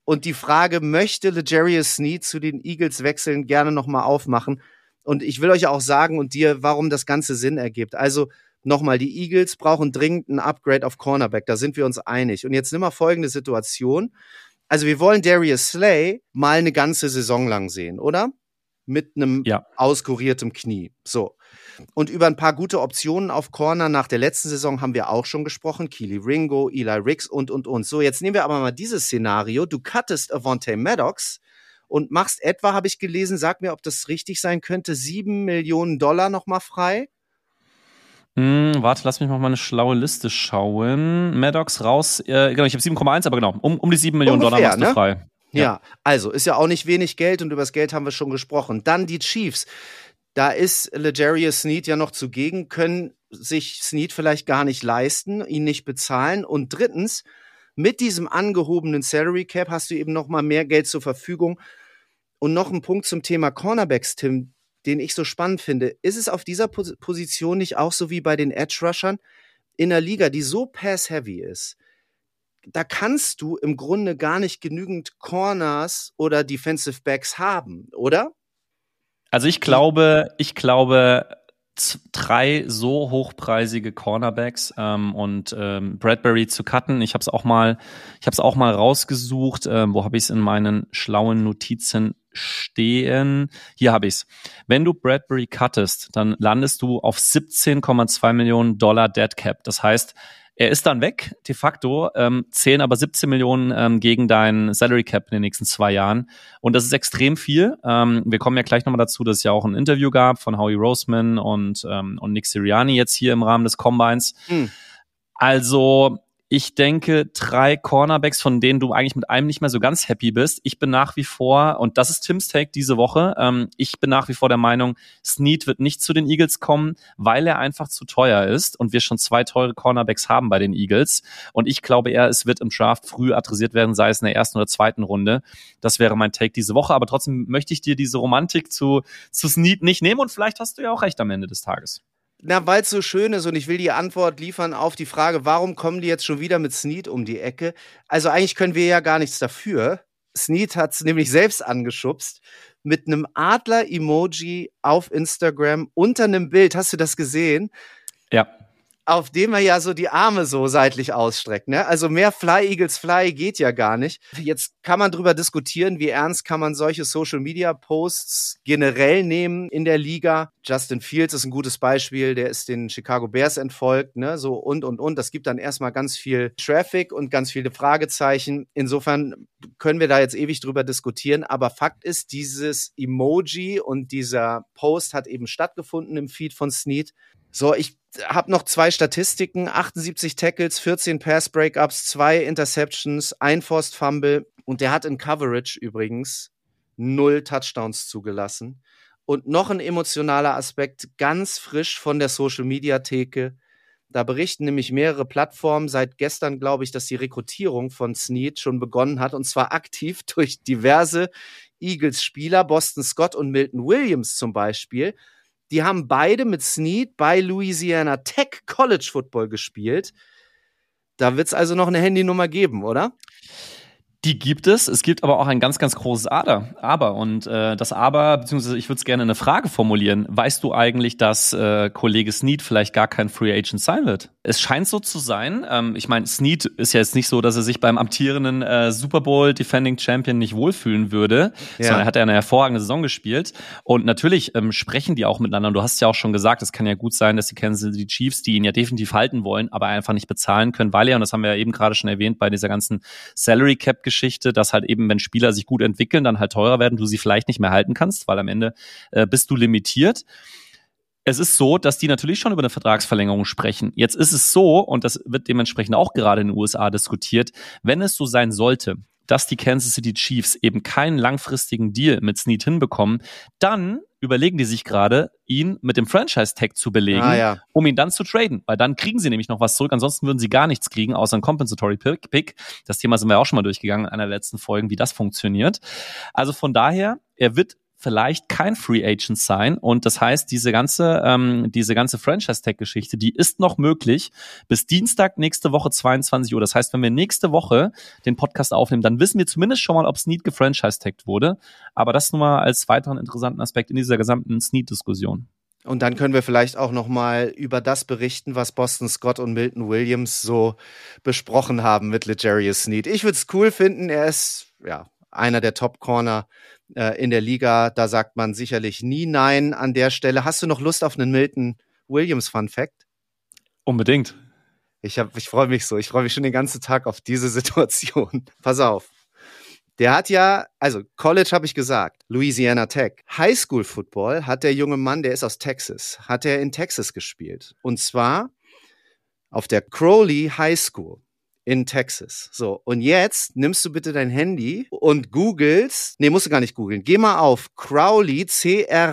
und die Frage, möchte Legarius Sneed zu den Eagles wechseln, gerne nochmal aufmachen. Und ich will euch auch sagen und dir, warum das Ganze Sinn ergibt. Also nochmal, die Eagles brauchen dringend ein Upgrade auf Cornerback. Da sind wir uns einig. Und jetzt nimm mal folgende Situation. Also wir wollen Darius Slay mal eine ganze Saison lang sehen, oder? Mit einem Ja. auskuriertem Knie. So. Und über ein paar gute Optionen auf Corner nach der letzten Saison haben wir auch schon gesprochen. Keely Ringo, Eli Ricks und, und, und. So, jetzt nehmen wir aber mal dieses Szenario. Du cuttest Avonte Maddox und machst etwa, habe ich gelesen, sag mir, ob das richtig sein könnte, sieben Millionen Dollar nochmal frei. Hm, warte, lass mich mal meine schlaue Liste schauen. Maddox raus, äh, genau, ich habe 7,1, aber genau, um, um die 7 Millionen Ungefähr, Dollar machst du ne? frei. Ja. Ja. also ist ja auch nicht wenig Geld und über das Geld haben wir schon gesprochen. Dann die Chiefs. Da ist Legarius Sneed ja noch zugegen, können sich Sneed vielleicht gar nicht leisten, ihn nicht bezahlen. Und drittens, mit diesem angehobenen Salary Cap hast du eben noch mal mehr Geld zur Verfügung. Und noch ein Punkt zum Thema Cornerbacks, Tim. den ich so spannend finde. Ist es auf dieser Position nicht auch so wie bei den Edge Rushern in einer Liga, die so pass-heavy ist? Da kannst du im Grunde gar nicht genügend Corners oder Defensive Backs haben, oder? Also ich glaube, ich glaube, drei so hochpreisige Cornerbacks ähm, und ähm, Bradbury zu cutten. Ich habe es auch mal, ich habe es auch mal rausgesucht. Ähm, wo habe ich es in meinen schlauen Notizen stehen? Hier habe ich es. Wenn du Bradbury cuttest, dann landest du auf 17,2 Millionen Dollar Dead Cap. Das heißt, er ist dann weg, de facto, ähm, zählen aber 17 Millionen ähm, gegen dein Salary Cap in den nächsten zwei Jahren. Und das ist extrem viel. Ähm, wir kommen ja gleich nochmal dazu, dass es ja auch ein Interview gab von Howie Roseman und, ähm, und Nick Siriani jetzt hier im Rahmen des Combines. Mhm. Also ich denke, drei Cornerbacks, von denen du eigentlich mit einem nicht mehr so ganz happy bist. Ich bin nach wie vor, und das ist Tims Take diese Woche, ähm, ich bin nach wie vor der Meinung, Snead wird nicht zu den Eagles kommen, weil er einfach zu teuer ist und wir schon zwei teure Cornerbacks haben bei den Eagles. Und ich glaube eher, es wird im Draft früh adressiert werden, sei es in der ersten oder zweiten Runde. Das wäre mein Take diese Woche. Aber trotzdem möchte ich dir diese Romantik zu, zu Snead nicht nehmen und vielleicht hast du ja auch recht am Ende des Tages. Na, weil es so schön ist und ich will die Antwort liefern auf die Frage, warum kommen die jetzt schon wieder mit Snead um die Ecke? Also eigentlich können wir ja gar nichts dafür. Snead hat es nämlich selbst angeschubst mit einem Adler-Emoji auf Instagram unter einem Bild. Hast du das gesehen? Ja auf dem er ja so die Arme so seitlich ausstreckt. Ne? Also mehr Fly Eagles Fly geht ja gar nicht. Jetzt kann man drüber diskutieren, wie ernst kann man solche Social Media Posts generell nehmen in der Liga. Justin Fields ist ein gutes Beispiel, der ist den Chicago Bears entfolgt, ne? So und und und. Das gibt dann erstmal ganz viel Traffic und ganz viele Fragezeichen. Insofern können wir da jetzt ewig drüber diskutieren, aber Fakt ist, dieses Emoji und dieser Post hat eben stattgefunden im Feed von Snead. So, ich habe noch zwei Statistiken: 78 Tackles, 14 Pass Breakups, zwei Interceptions, ein Forced Fumble und der hat in Coverage übrigens null Touchdowns zugelassen. Und noch ein emotionaler Aspekt, ganz frisch von der Social Media Theke. Da berichten nämlich mehrere Plattformen seit gestern, glaube ich, dass die Rekrutierung von Snead schon begonnen hat und zwar aktiv durch diverse Eagles-Spieler, Boston Scott und Milton Williams zum Beispiel. Die haben beide mit Snead bei Louisiana Tech College Football gespielt. Da wird es also noch eine Handynummer geben, oder? Die gibt es. Es gibt aber auch ein ganz, ganz großes Ader. Aber und äh, das Aber, beziehungsweise ich würde es gerne in eine Frage formulieren. Weißt du eigentlich, dass äh, Kollege Snead vielleicht gar kein Free Agent sein wird? Es scheint so zu sein. Ähm, ich meine, Snead ist ja jetzt nicht so, dass er sich beim amtierenden äh, Super Bowl Defending Champion nicht wohlfühlen würde, ja. sondern er hat ja eine hervorragende Saison gespielt. Und natürlich ähm, sprechen die auch miteinander. Und du hast ja auch schon gesagt, es kann ja gut sein, dass die Kansas City Chiefs, die ihn ja definitiv halten wollen, aber einfach nicht bezahlen können, weil er, und das haben wir ja eben gerade schon erwähnt, bei dieser ganzen Salary Cap Geschichte, dass halt eben, wenn Spieler sich gut entwickeln, dann halt teurer werden, du sie vielleicht nicht mehr halten kannst, weil am Ende äh, bist du limitiert es ist so, dass die natürlich schon über eine Vertragsverlängerung sprechen. Jetzt ist es so, und das wird dementsprechend auch gerade in den USA diskutiert, wenn es so sein sollte, dass die Kansas City Chiefs eben keinen langfristigen Deal mit Snead hinbekommen, dann überlegen die sich gerade, ihn mit dem Franchise-Tag zu belegen, ah, ja. um ihn dann zu traden. Weil dann kriegen sie nämlich noch was zurück. Ansonsten würden sie gar nichts kriegen, außer ein Compensatory Pick. Das Thema sind wir auch schon mal durchgegangen in einer der letzten Folgen, wie das funktioniert. Also von daher, er wird vielleicht kein Free Agent sein. Und das heißt, diese ganze, ähm, diese ganze Franchise-Tag-Geschichte, die ist noch möglich bis Dienstag nächste Woche 22 Uhr. Das heißt, wenn wir nächste Woche den Podcast aufnehmen, dann wissen wir zumindest schon mal, ob Snead gefranchise-tagged wurde. Aber das nur mal als weiteren interessanten Aspekt in dieser gesamten Snead-Diskussion. Und dann können wir vielleicht auch noch mal über das berichten, was Boston Scott und Milton Williams so besprochen haben mit Legarius Snead. Ich würde es cool finden. Er ist ja einer der Top Corner äh, in der Liga. Da sagt man sicherlich nie Nein an der Stelle. Hast du noch Lust auf einen Milton Williams Fun Fact? Unbedingt. Ich, hab, ich freue mich so. Ich freue mich schon den ganzen Tag auf diese Situation. Pass auf. Der hat ja, also College habe ich gesagt, Louisiana Tech. Highschool Football hat der junge Mann, der ist aus Texas, hat er in Texas gespielt. Und zwar auf der Crowley High School in Texas. So, und jetzt nimmst du bitte dein Handy und googelst, nee, musst du gar nicht googeln. Geh mal auf Crowley, C-R-O-W-L-E-Y,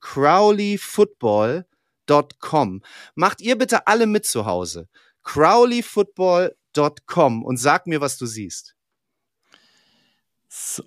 crowleyfootball.com. Macht ihr bitte alle mit zu Hause. crowleyfootball.com und sag mir, was du siehst.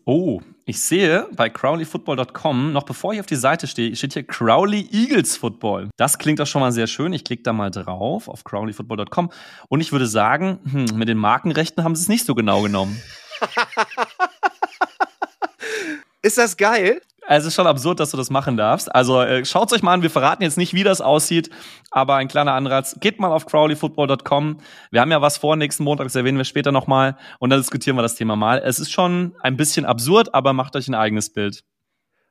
Oh, ich sehe bei crowleyfootball.com, noch bevor ich auf die Seite stehe, steht hier Crowley Eagles Football. Das klingt doch schon mal sehr schön. Ich klicke da mal drauf auf crowleyfootball.com und ich würde sagen, hm, mit den Markenrechten haben sie es nicht so genau genommen. Ist das geil? Es ist schon absurd, dass du das machen darfst. Also äh, schaut euch mal an. Wir verraten jetzt nicht, wie das aussieht, aber ein kleiner Anreiz. Geht mal auf crowleyfootball.com. Wir haben ja was vor nächsten Montag, das erwähnen wir später nochmal. Und dann diskutieren wir das Thema mal. Es ist schon ein bisschen absurd, aber macht euch ein eigenes Bild.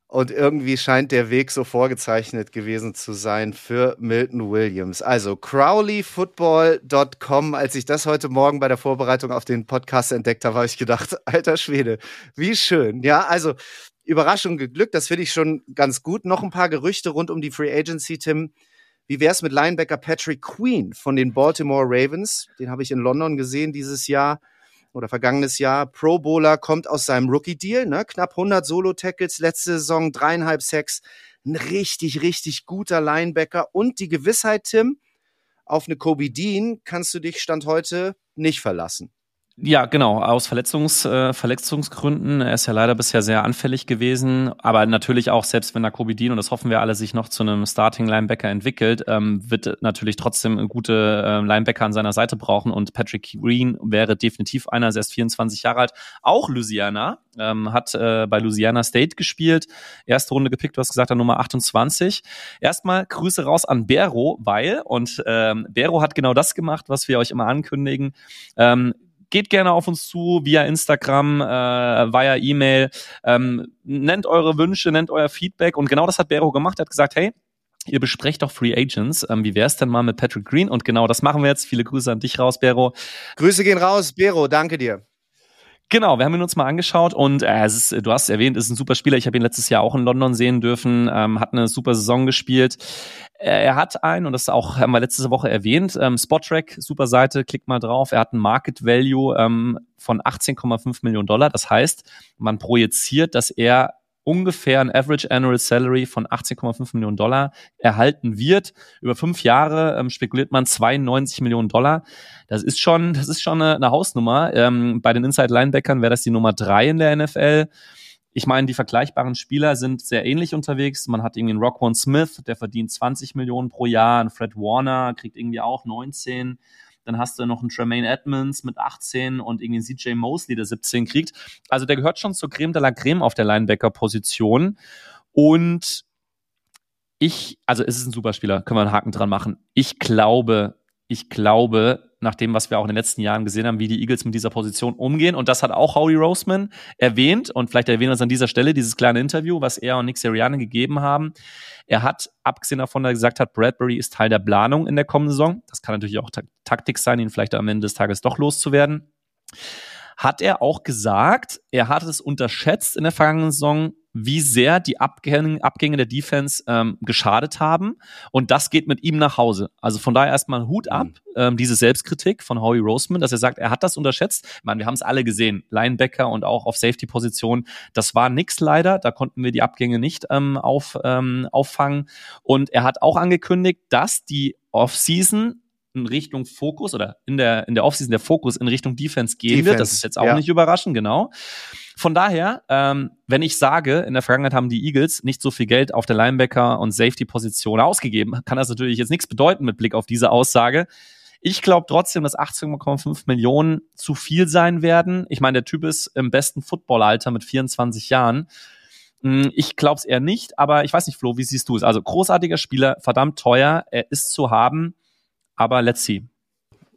Und irgendwie scheint der Weg so vorgezeichnet gewesen zu sein für Milton Williams. Also crowleyfootball.com. Als ich das heute Morgen bei der Vorbereitung auf den Podcast entdeckt habe, habe ich gedacht, alter Schwede, wie schön. Ja, also Überraschung geglückt. Das finde ich schon ganz gut. Noch ein paar Gerüchte rund um die Free Agency, Tim. Wie wäre es mit Linebacker Patrick Queen von den Baltimore Ravens? Den habe ich in London gesehen dieses Jahr oder vergangenes Jahr. Pro Bowler kommt aus seinem Rookie-Deal, ne? knapp 100 Solo-Tackles letzte Saison, dreieinhalb Sacks. Ein richtig, richtig guter Linebacker und die Gewissheit, Tim, auf eine Kobe Dean kannst du dich Stand heute nicht verlassen. Ja, genau, aus Verletzungs, äh, Verletzungsgründen. Er ist ja leider bisher sehr anfällig gewesen, aber natürlich auch, selbst wenn Dean, und das hoffen wir alle, sich noch zu einem Starting-Linebacker entwickelt, ähm, wird natürlich trotzdem gute äh, Linebacker an seiner Seite brauchen. Und Patrick Green wäre definitiv einer, er ist 24 Jahre alt, auch Louisiana, ähm, hat äh, bei Louisiana State gespielt, erste Runde gepickt, du hast gesagt, an Nummer 28. Erstmal Grüße raus an Bero, weil, und ähm, Bero hat genau das gemacht, was wir euch immer ankündigen, ähm, geht gerne auf uns zu via Instagram, äh, via E-Mail. Ähm, nennt eure Wünsche, nennt euer Feedback. Und genau das hat Bero gemacht. Er hat gesagt, hey, ihr besprecht doch Free Agents. Ähm, wie wär's denn mal mit Patrick Green? Und genau das machen wir jetzt. Viele Grüße an dich raus, Bero. Grüße gehen raus, Bero. Danke dir. Genau, wir haben ihn uns mal angeschaut und äh, es ist, du hast erwähnt, ist ein super Spieler. Ich habe ihn letztes Jahr auch in London sehen dürfen, ähm, hat eine super Saison gespielt. Er, hat einen, und das auch haben wir letzte Woche erwähnt, ähm, Spottrack, super Seite, klickt mal drauf. Er hat einen Market Value ähm, von 18,5 Millionen Dollar. Das heißt, man projiziert, dass er ungefähr ein Average Annual Salary von 18,5 Millionen Dollar erhalten wird. Über fünf Jahre ähm, spekuliert man 92 Millionen Dollar. Das ist schon, das ist schon eine, eine Hausnummer. Ähm, bei den Inside Linebackern wäre das die Nummer drei in der NFL. Ich meine, die vergleichbaren Spieler sind sehr ähnlich unterwegs. Man hat irgendwie einen Rockwan Smith, der verdient 20 Millionen pro Jahr. Ein Fred Warner kriegt irgendwie auch 19. Dann hast du noch einen Tremaine Edmonds mit 18 und irgendwie einen CJ Mosley, der 17 kriegt. Also der gehört schon zur Creme de la Creme auf der Linebacker-Position. Und ich, also es ist ein Superspieler, können wir einen Haken dran machen. Ich glaube, ich glaube, nach dem, was wir auch in den letzten Jahren gesehen haben, wie die Eagles mit dieser Position umgehen. Und das hat auch Howie Roseman erwähnt. Und vielleicht erwähnen wir es an dieser Stelle, dieses kleine Interview, was er und Nick Sirianni gegeben haben. Er hat, abgesehen davon, dass er gesagt hat, Bradbury ist Teil der Planung in der kommenden Saison. Das kann natürlich auch Taktik sein, ihn vielleicht am Ende des Tages doch loszuwerden. Hat er auch gesagt, er hat es unterschätzt in der vergangenen Saison, wie sehr die Abgänge, Abgänge der Defense ähm, geschadet haben. Und das geht mit ihm nach Hause. Also von daher erstmal Hut ab, mhm. ähm, diese Selbstkritik von Howie Roseman, dass er sagt, er hat das unterschätzt. Ich meine, wir haben es alle gesehen, Linebacker und auch auf Safety-Position. Das war nix leider, da konnten wir die Abgänge nicht ähm, auf, ähm, auffangen. Und er hat auch angekündigt, dass die Offseason in Richtung Fokus oder in der, in der Offseason der Fokus in Richtung Defense gehen Defense, wird. Das ist jetzt auch ja. nicht überraschend, genau. Von daher, ähm, wenn ich sage, in der Vergangenheit haben die Eagles nicht so viel Geld auf der Linebacker- und Safety-Position ausgegeben, kann das natürlich jetzt nichts bedeuten mit Blick auf diese Aussage. Ich glaube trotzdem, dass 18,5 Millionen zu viel sein werden. Ich meine, der Typ ist im besten Footballalter mit 24 Jahren. Hm, ich glaube es eher nicht, aber ich weiß nicht, Flo, wie siehst du es? Also großartiger Spieler, verdammt teuer, er ist zu haben, aber let's see.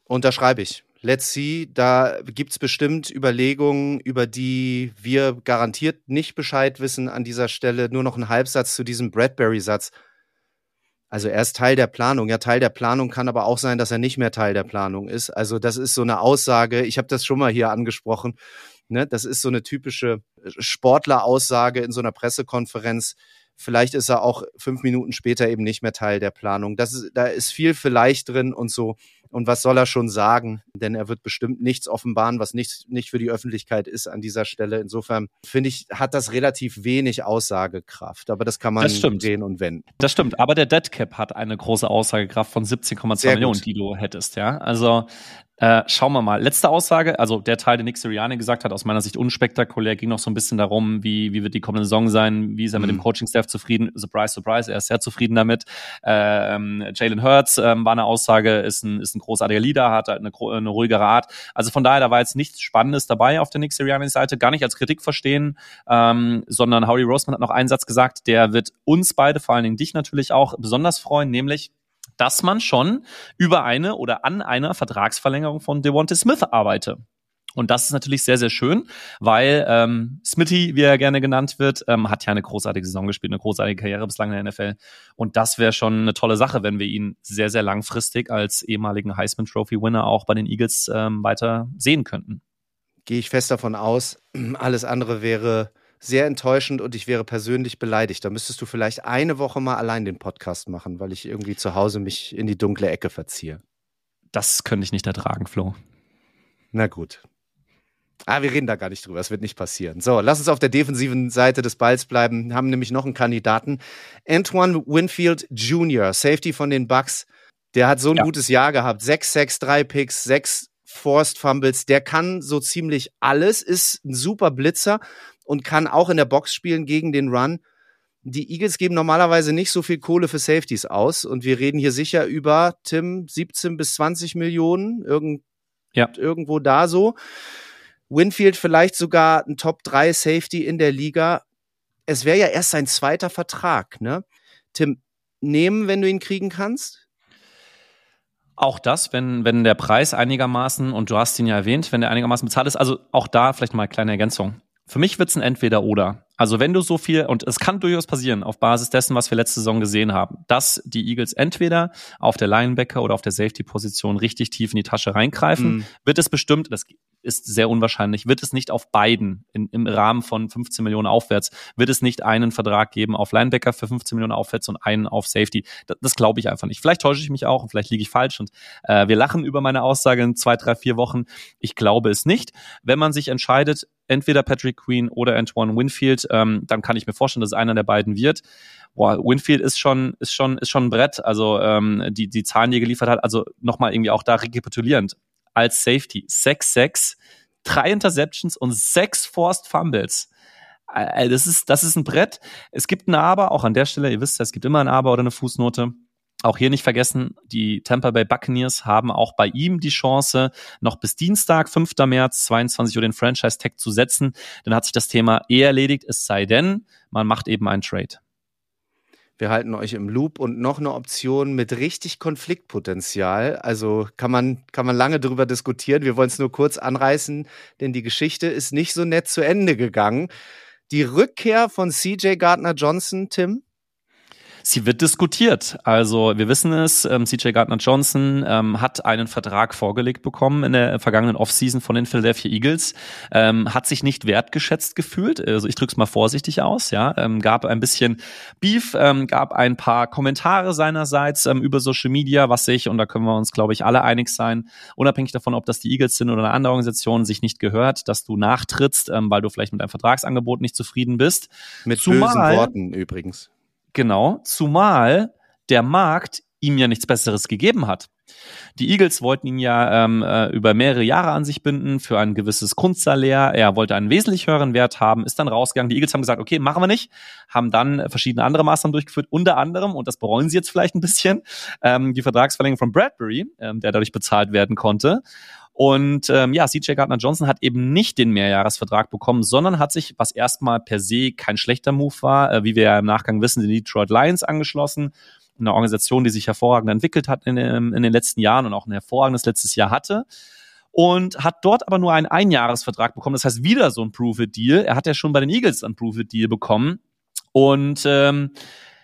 Unterschreibe ich. Let's see, da gibt's bestimmt Überlegungen, über die wir garantiert nicht Bescheid wissen an dieser Stelle. Nur noch ein Halbsatz zu diesem Bradbury-Satz. Also er ist Teil der Planung. Ja, Teil der Planung kann aber auch sein, dass er nicht mehr Teil der Planung ist. Also das ist so eine Aussage. Ich habe das schon mal hier angesprochen. Ne? Das ist so eine typische Sportleraussage in so einer Pressekonferenz. Vielleicht ist er auch fünf Minuten später eben nicht mehr Teil der Planung. Das ist, da ist viel vielleicht drin und so. Und was soll er schon sagen? Denn er wird bestimmt nichts offenbaren, was nicht, nicht für die Öffentlichkeit ist an dieser Stelle. Insofern finde ich, hat das relativ wenig Aussagekraft. Aber das kann man das drehen und wenden. Das stimmt. Aber der Dead Cap hat eine große Aussagekraft von 17,2 Millionen, die du hättest, ja. Also, Äh, schauen wir mal. Letzte Aussage, also der Teil, den Nick Sirianni gesagt hat, aus meiner Sicht unspektakulär, ging noch so ein bisschen darum, wie, wie wird die kommende Saison sein, wie ist er mit dem mhm. Coaching-Staff zufrieden. Surprise, surprise, er ist sehr zufrieden damit. Ähm, Jalen Hurts ähm, war eine Aussage, ist ein, ist ein großartiger Leader, hat halt eine, eine ruhigere Art. Also von daher, da war jetzt nichts Spannendes dabei auf der Nick Sirianni-Seite, gar nicht als Kritik verstehen, ähm, sondern Howie Roseman hat noch einen Satz gesagt, der wird uns beide, vor allen Dingen dich natürlich auch, besonders freuen, nämlich dass man schon über eine oder an einer Vertragsverlängerung von Devonta Smith arbeite. Und das ist natürlich sehr, sehr schön, weil ähm, Smitty, wie er gerne genannt wird, ähm, hat ja eine großartige Saison gespielt, eine großartige Karriere bislang in der NFL. Und das wäre schon eine tolle Sache, wenn wir ihn sehr, sehr langfristig als ehemaligen Heisman Trophy Winner auch bei den Eagles ähm, weiter sehen könnten. Gehe ich fest davon aus. Alles andere wäre sehr enttäuschend und ich wäre persönlich beleidigt. Da müsstest du vielleicht eine Woche mal allein den Podcast machen, weil ich irgendwie zu Hause mich in die dunkle Ecke verziehe. Das könnte ich nicht ertragen, Flo. Na gut. Ah, wir reden da gar nicht drüber. Das wird nicht passieren. So, lass uns auf der defensiven Seite des Balls bleiben. Wir haben nämlich noch einen Kandidaten. Antoine Winfield Jr., Safety von den Bucks. Der hat so ein ja. gutes Jahr gehabt. Sechs, sechs, drei Picks, sechs Forced Fumbles. Der kann so ziemlich alles, ist ein super Blitzer und kann auch in der Box spielen gegen den Run. Die Eagles geben normalerweise nicht so viel Kohle für Safeties aus und wir reden hier sicher über Tim 17 bis 20 Millionen, irgend, ja. irgendwo da so. Winfield vielleicht sogar ein Top 3 Safety in der Liga. Es wäre ja erst sein zweiter Vertrag, ne? Tim, nehmen, wenn du ihn kriegen kannst? Auch das, wenn, wenn der Preis einigermaßen, und du hast ihn ja erwähnt, wenn der einigermaßen bezahlt ist, also auch da vielleicht mal eine kleine Ergänzung. Für mich wird's ein Entweder-Oder. Also wenn du so viel, und es kann durchaus passieren, auf Basis dessen, was wir letzte Saison gesehen haben, dass die Eagles entweder auf der Linebacker oder auf der Safety-Position richtig tief in die Tasche reingreifen, mhm. wird es bestimmt, das ist sehr unwahrscheinlich, wird es nicht auf beiden in, im Rahmen von 15 Millionen aufwärts, wird es nicht einen Vertrag geben auf Linebacker für 15 Millionen aufwärts und einen auf Safety. Das, das glaube ich einfach nicht. Vielleicht täusche ich mich auch und vielleicht liege ich falsch und äh, wir lachen über meine Aussage in zwei, drei, vier Wochen. Ich glaube es nicht. Wenn man sich entscheidet, entweder Patrick Queen oder Antoine Winfield, ähm, dann kann ich mir vorstellen, dass einer der beiden wird. Boah, Winfield ist schon, ist schon, ist schon ein Brett. Also ähm, die, die Zahlen, die er geliefert hat, also nochmal irgendwie auch da rekapitulierend. Als Safety 6-6, drei Interceptions und sechs Forced Fumbles. Äh, das ist, das ist ein Brett. Es gibt ein Aber, auch an der Stelle, ihr wisst ja, es gibt immer ein Aber oder eine Fußnote. Auch hier nicht vergessen, die Tampa Bay Buccaneers haben auch bei ihm die Chance, noch bis Dienstag, 5. März, 22 Uhr den Franchise-Tag zu setzen. Dann hat sich das Thema eh erledigt, es sei denn, man macht eben einen Trade. Wir halten euch im Loop und noch eine Option mit richtig Konfliktpotenzial. Also kann man, kann man lange darüber diskutieren. Wir wollen es nur kurz anreißen, denn die Geschichte ist nicht so nett zu Ende gegangen. Die Rückkehr von CJ Gardner Johnson, Tim, Sie wird diskutiert. Also wir wissen es, ähm, CJ Gardner Johnson ähm, hat einen Vertrag vorgelegt bekommen in der vergangenen Offseason von den Philadelphia Eagles, ähm, hat sich nicht wertgeschätzt gefühlt. Also ich drücke es mal vorsichtig aus. Ja, ähm, gab ein bisschen Beef, ähm, gab ein paar Kommentare seinerseits ähm, über Social Media, was sich und da können wir uns glaube ich alle einig sein, unabhängig davon, ob das die Eagles sind oder eine andere Organisation, sich nicht gehört, dass du nachtrittst, ähm, weil du vielleicht mit deinem Vertragsangebot nicht zufrieden bist. Mit Zumal, bösen Worten übrigens. Genau, zumal der Markt ihm ja nichts Besseres gegeben hat. Die Eagles wollten ihn ja ähm, äh, über mehrere Jahre an sich binden für ein gewisses Kunstsalär. Er wollte einen wesentlich höheren Wert haben, ist dann rausgegangen. Die Eagles haben gesagt, okay, machen wir nicht, haben dann verschiedene andere Maßnahmen durchgeführt, unter anderem, und das bereuen sie jetzt vielleicht ein bisschen, ähm, die Vertragsverlängerung von Bradbury, ähm, der dadurch bezahlt werden konnte. Und ähm, ja, CJ Gardner Johnson hat eben nicht den Mehrjahresvertrag bekommen, sondern hat sich, was erstmal per se kein schlechter Move war, äh, wie wir ja im Nachgang wissen, den Detroit Lions angeschlossen. Eine Organisation, die sich hervorragend entwickelt hat in, in den letzten Jahren und auch ein hervorragendes letztes Jahr hatte und hat dort aber nur einen Einjahresvertrag bekommen. Das heißt, wieder so ein Prove-It-Deal. Er hat ja schon bei den Eagles einen Prove-It-Deal bekommen. Und ähm,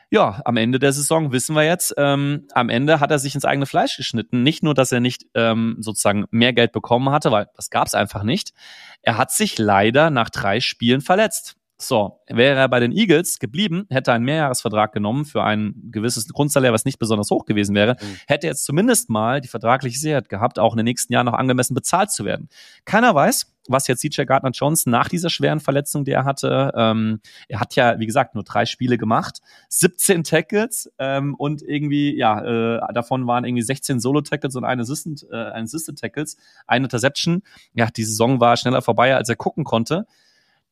ja, am Ende der Saison wissen wir jetzt, ähm, am Ende hat er sich ins eigene Fleisch geschnitten. Nicht nur, dass er nicht ähm, sozusagen mehr Geld bekommen hatte, weil das gab es einfach nicht. Er hat sich leider nach drei Spielen verletzt. So, wäre er bei den Eagles geblieben, hätte einen Mehrjahresvertrag genommen für ein gewisses Grundsalär, was nicht besonders hoch gewesen wäre, mhm. hätte jetzt zumindest mal die vertragliche Sicherheit gehabt, auch in den nächsten Jahren noch angemessen bezahlt zu werden. Keiner weiß, was jetzt CJ Gardner Johnson nach dieser schweren Verletzung, die er hatte, ähm, er hat ja, wie gesagt, nur drei Spiele gemacht, 17 Tackles ähm, und irgendwie, ja, äh, davon waren irgendwie 16 Solo-Tackles und ein Assistant, äh, ein Assistant Tackles, eine Interception. Ja, die Saison war schneller vorbei, als er gucken konnte.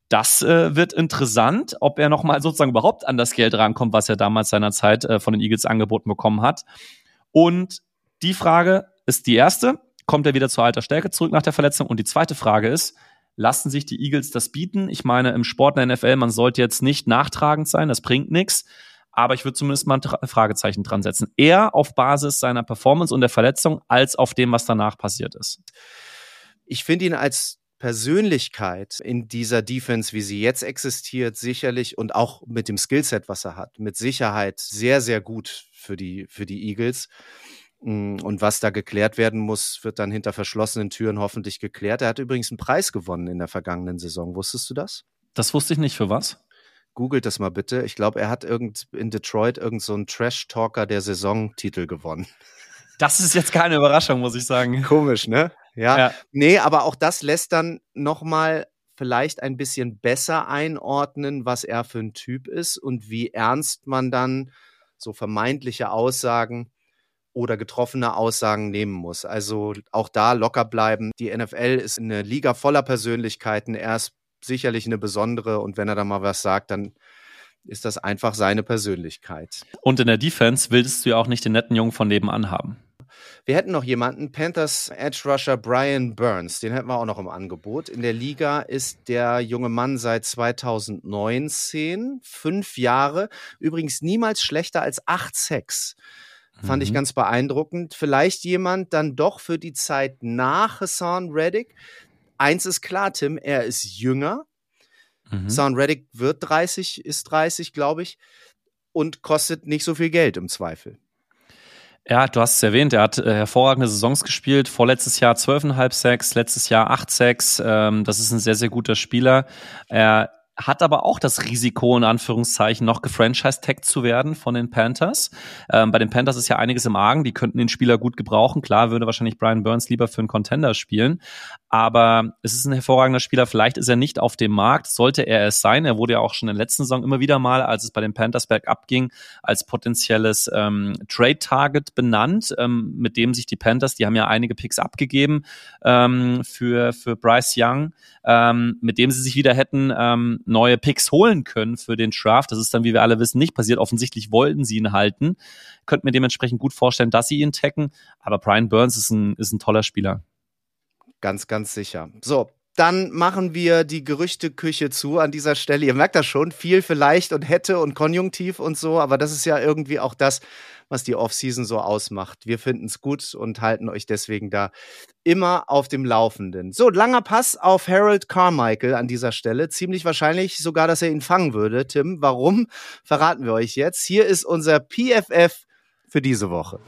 Das äh, wird interessant, ob er nochmal sozusagen überhaupt an das Geld rankommt, was er damals seinerzeit äh, von den Eagles angeboten bekommen hat. Und die Frage ist die erste, kommt er wieder zur alter Stärke zurück nach der Verletzung? Und die zweite Frage ist, lassen sich die Eagles das bieten? Ich meine, im Sport in der NFL, man sollte jetzt nicht nachtragend sein, das bringt nichts. Aber ich würde zumindest mal ein Fragezeichen dran setzen. Eher auf Basis seiner Performance und der Verletzung, als auf dem, was danach passiert ist. Ich finde ihn als Persönlichkeit in dieser Defense, wie sie jetzt existiert, sicherlich und auch mit dem Skillset, was er hat, mit Sicherheit sehr, sehr gut für die, für die Eagles. Mm, und was da geklärt werden muss, wird dann hinter verschlossenen Türen hoffentlich geklärt. Er hat übrigens einen Preis gewonnen in der vergangenen Saison. Wusstest du das? Das wusste ich nicht. Für was? Googelt das mal bitte. Ich glaube, er hat irgend in Detroit irgend so einen Trash-Talker der Saison-Titel gewonnen. Das ist jetzt keine Überraschung, muss ich sagen. Komisch, ne? Ja. ja. Nee, aber auch das lässt dann nochmal vielleicht ein bisschen besser einordnen, was er für ein Typ ist und wie ernst man dann so vermeintliche Aussagen oder getroffene Aussagen nehmen muss. Also auch da locker bleiben. Die NFL ist eine Liga voller Persönlichkeiten. Er ist sicherlich eine besondere und wenn er da mal was sagt, dann ist das einfach seine Persönlichkeit. Und in der Defense willst du ja auch nicht den netten Jungen von nebenan haben. Wir hätten noch jemanden, Panthers Edge Rusher Brian Burns, den hätten wir auch noch im Angebot. In der Liga ist der junge Mann seit 2019, fünf Jahre, übrigens niemals schlechter als acht Sex. Fand mhm. ich ganz beeindruckend. Vielleicht jemand dann doch für die Zeit nach Hassan Reddick. Eins ist klar, Tim, er ist jünger. Mhm. Hassan Reddick wird 30, ist 30, glaube ich, und kostet nicht so viel Geld im Zweifel. Ja, du hast es erwähnt, er hat äh, hervorragende Saisons gespielt. Vorletztes Jahr 12,5 Sacks, letztes Jahr 8 Sacks. Ähm, das ist ein sehr, sehr guter Spieler. Er hat aber auch das Risiko, in Anführungszeichen, noch gefranchise-tagged zu werden von den Panthers. Ähm, bei den Panthers ist ja einiges im Argen, die könnten den Spieler gut gebrauchen. Klar würde wahrscheinlich Brian Burns lieber für einen Contender spielen, aber es ist ein hervorragender Spieler. Vielleicht ist er nicht auf dem Markt, sollte er es sein. Er wurde ja auch schon in der letzten Saison immer wieder mal, als es bei den Panthers bergab ging, als potenzielles ähm, Trade-Target benannt, ähm, mit dem sich die Panthers, die haben ja einige Picks abgegeben ähm, für, für Bryce Young, ähm, mit dem sie sich wieder hätten ähm, neue Picks holen können für den Draft. Das ist dann, wie wir alle wissen, nicht passiert. Offensichtlich wollten sie ihn halten. Könnte mir dementsprechend gut vorstellen, dass sie ihn tacken. Aber Brian Burns ist ein, ist ein toller Spieler. Ganz, ganz sicher. So, dann machen wir die Gerüchteküche zu an dieser Stelle. Ihr merkt das schon, viel vielleicht und hätte und Konjunktiv und so, aber das ist ja irgendwie auch das, was die Offseason so ausmacht. Wir finden es gut und halten euch deswegen da immer auf dem Laufenden. So, langer Pass auf Harold Carmichael an dieser Stelle. Ziemlich wahrscheinlich sogar, dass er ihn fangen würde. Tim, warum? Verraten wir euch jetzt. Hier ist unser PFF für diese Woche.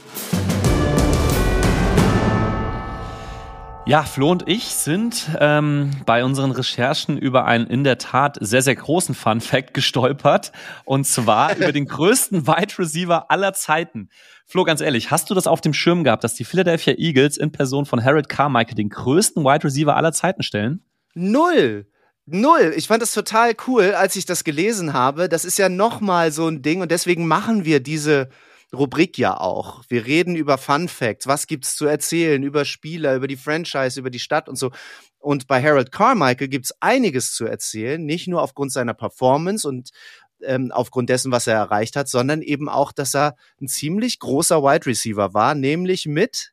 Ja, Flo und ich sind ähm, bei unseren Recherchen über einen in der Tat sehr, sehr großen Fun Fact gestolpert. Und zwar über den größten Wide Receiver aller Zeiten. Flo, ganz ehrlich, hast du das auf dem Schirm gehabt, dass die Philadelphia Eagles in Person von Harold Carmichael den größten Wide Receiver aller Zeiten stellen? Null. Null. Ich fand das total cool, als ich das gelesen habe. Das ist ja nochmal so ein Ding und deswegen machen wir diese Rubrik ja auch. Wir reden über Fun Facts, was gibt's zu erzählen über Spieler, über die Franchise, über die Stadt und so. Und bei Harold Carmichael gibt's einiges zu erzählen, nicht nur aufgrund seiner Performance und ähm, aufgrund dessen, was er erreicht hat, sondern eben auch, dass er ein ziemlich großer Wide Receiver war, nämlich mit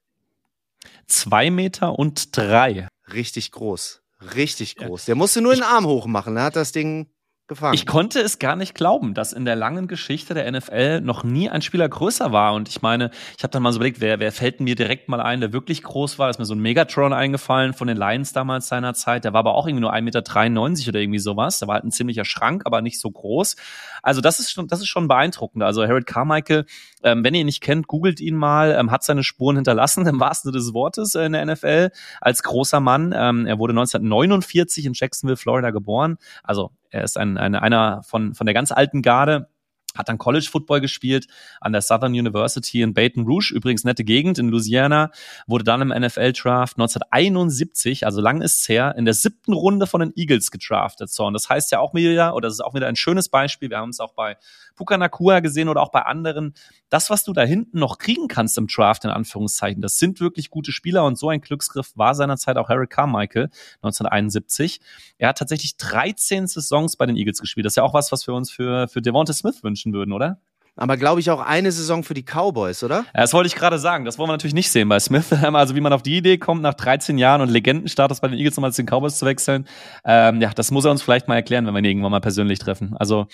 zwei Meter und drei. Richtig groß. Richtig groß. Der musste nur den Arm hoch machen. Er hat das Ding gefangen. Ich konnte es gar nicht glauben, dass in der langen Geschichte der NFL noch nie ein Spieler größer war. Und ich meine, ich habe dann mal so überlegt, wer, wer fällt mir direkt mal ein, der wirklich groß war? Da ist mir so ein Megatron eingefallen von den Lions damals seiner Zeit. Der war aber auch irgendwie nur 1,93 Meter oder irgendwie sowas. Der war halt ein ziemlicher Schrank, aber nicht so groß. Also das ist schon, das ist schon beeindruckend. Also Harold Carmichael, ähm, wenn ihr ihn nicht kennt, googelt ihn mal, ähm, hat seine Spuren hinterlassen, im wahrsten Sinne des Wortes äh, in der NFL als großer Mann. Ähm, er wurde 1949 in Jacksonville, Florida geboren. Also Er ist ein, ein, einer von, von der ganz alten Garde hat dann College Football gespielt an der Southern University in Baton Rouge, übrigens nette Gegend in Louisiana, wurde dann im NFL Draft 1971, also lang ist's her, in der siebten Runde von den Eagles gedraftet. So, und das heißt ja auch wieder, oder das ist auch wieder ein schönes Beispiel, wir haben es auch bei Puka Nakua gesehen oder auch bei anderen, das, was du da hinten noch kriegen kannst im Draft, in Anführungszeichen, das sind wirklich gute Spieler und so ein Glücksgriff war seinerzeit auch Harry Carmichael 1971. Er hat tatsächlich 13 Saisons bei den Eagles gespielt. Das ist ja auch was, was wir uns für, für Devonta Smith wünschen würden, oder? Aber glaube ich auch eine Saison für die Cowboys, oder? Ja, das wollte ich gerade sagen. Das wollen wir natürlich nicht sehen bei Smith. Also wie man auf die Idee kommt, nach 13 Jahren und Legendenstatus bei den Eagles nochmal zu den Cowboys zu wechseln. Ähm, ja, das muss er uns vielleicht mal erklären, wenn wir ihn irgendwann mal persönlich treffen. Also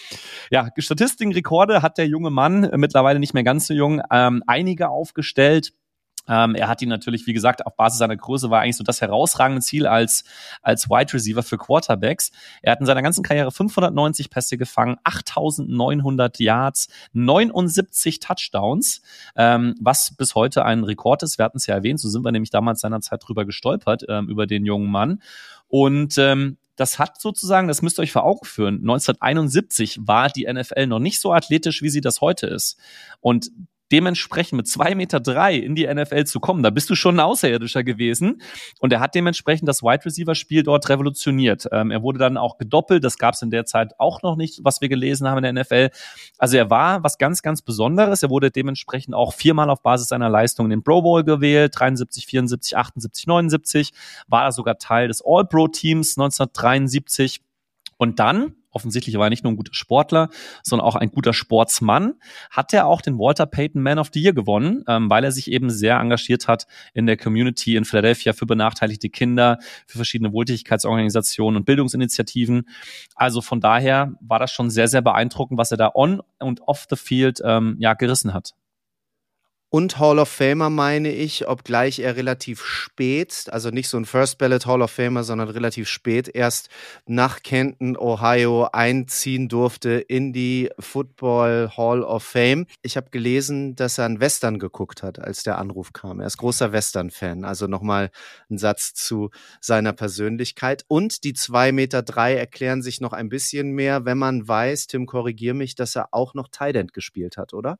ja, Statistiken, Rekorde hat der junge Mann, mittlerweile nicht mehr ganz so jung, ähm, einige aufgestellt. Ähm, er hat ihn natürlich, wie gesagt, auf Basis seiner Größe war eigentlich so das herausragende Ziel als, als Wide Receiver für Quarterbacks. Er hat in seiner ganzen Karriere 590 Pässe gefangen, 8900 Yards, 79 Touchdowns, ähm, was bis heute ein Rekord ist. Wir hatten es ja erwähnt, so sind wir nämlich damals seinerzeit drüber gestolpert, ähm, über den jungen Mann. Und ähm, das hat sozusagen, das müsst ihr euch vor Augen führen, 1971 war die NFL noch nicht so athletisch, wie sie das heute ist. Und dementsprechend mit zwei Meter drei in die NFL zu kommen, da bist du schon ein Außerirdischer gewesen. Und er hat dementsprechend das Wide Receiver Spiel dort revolutioniert. Ähm, er wurde dann auch gedoppelt. Das gab es in der Zeit auch noch nicht, was wir gelesen haben in der NFL. Also er war was ganz, ganz Besonderes. Er wurde dementsprechend auch viermal auf Basis seiner Leistung in den Pro Bowl gewählt. 73, 74, 78, 79. War er sogar Teil des All-Pro-Teams 1973. Und dann offensichtlich war er nicht nur ein guter Sportler, sondern auch ein guter Sportsmann, hat er auch den Walter Payton Man of the Year gewonnen, ähm, weil er sich eben sehr engagiert hat in der Community in Philadelphia für benachteiligte Kinder, für verschiedene Wohltätigkeitsorganisationen und Bildungsinitiativen. Also von daher war das schon sehr, sehr beeindruckend, was er da on und off the field ähm, ja, gerissen hat und Hall of Famer, meine ich, obgleich er relativ spät, also nicht so ein First Ballot Hall of Famer, sondern relativ spät erst nach Kenton, Ohio einziehen durfte in die Football Hall of Fame. Ich habe gelesen, dass er einen Western geguckt hat, als der Anruf kam. Er ist großer Western-Fan. Also nochmal ein Satz zu seiner Persönlichkeit. Und die zwei Meter drei erklären sich noch ein bisschen mehr, wenn man weiß, Tim, korrigier mich, dass er auch noch Tident gespielt hat, oder?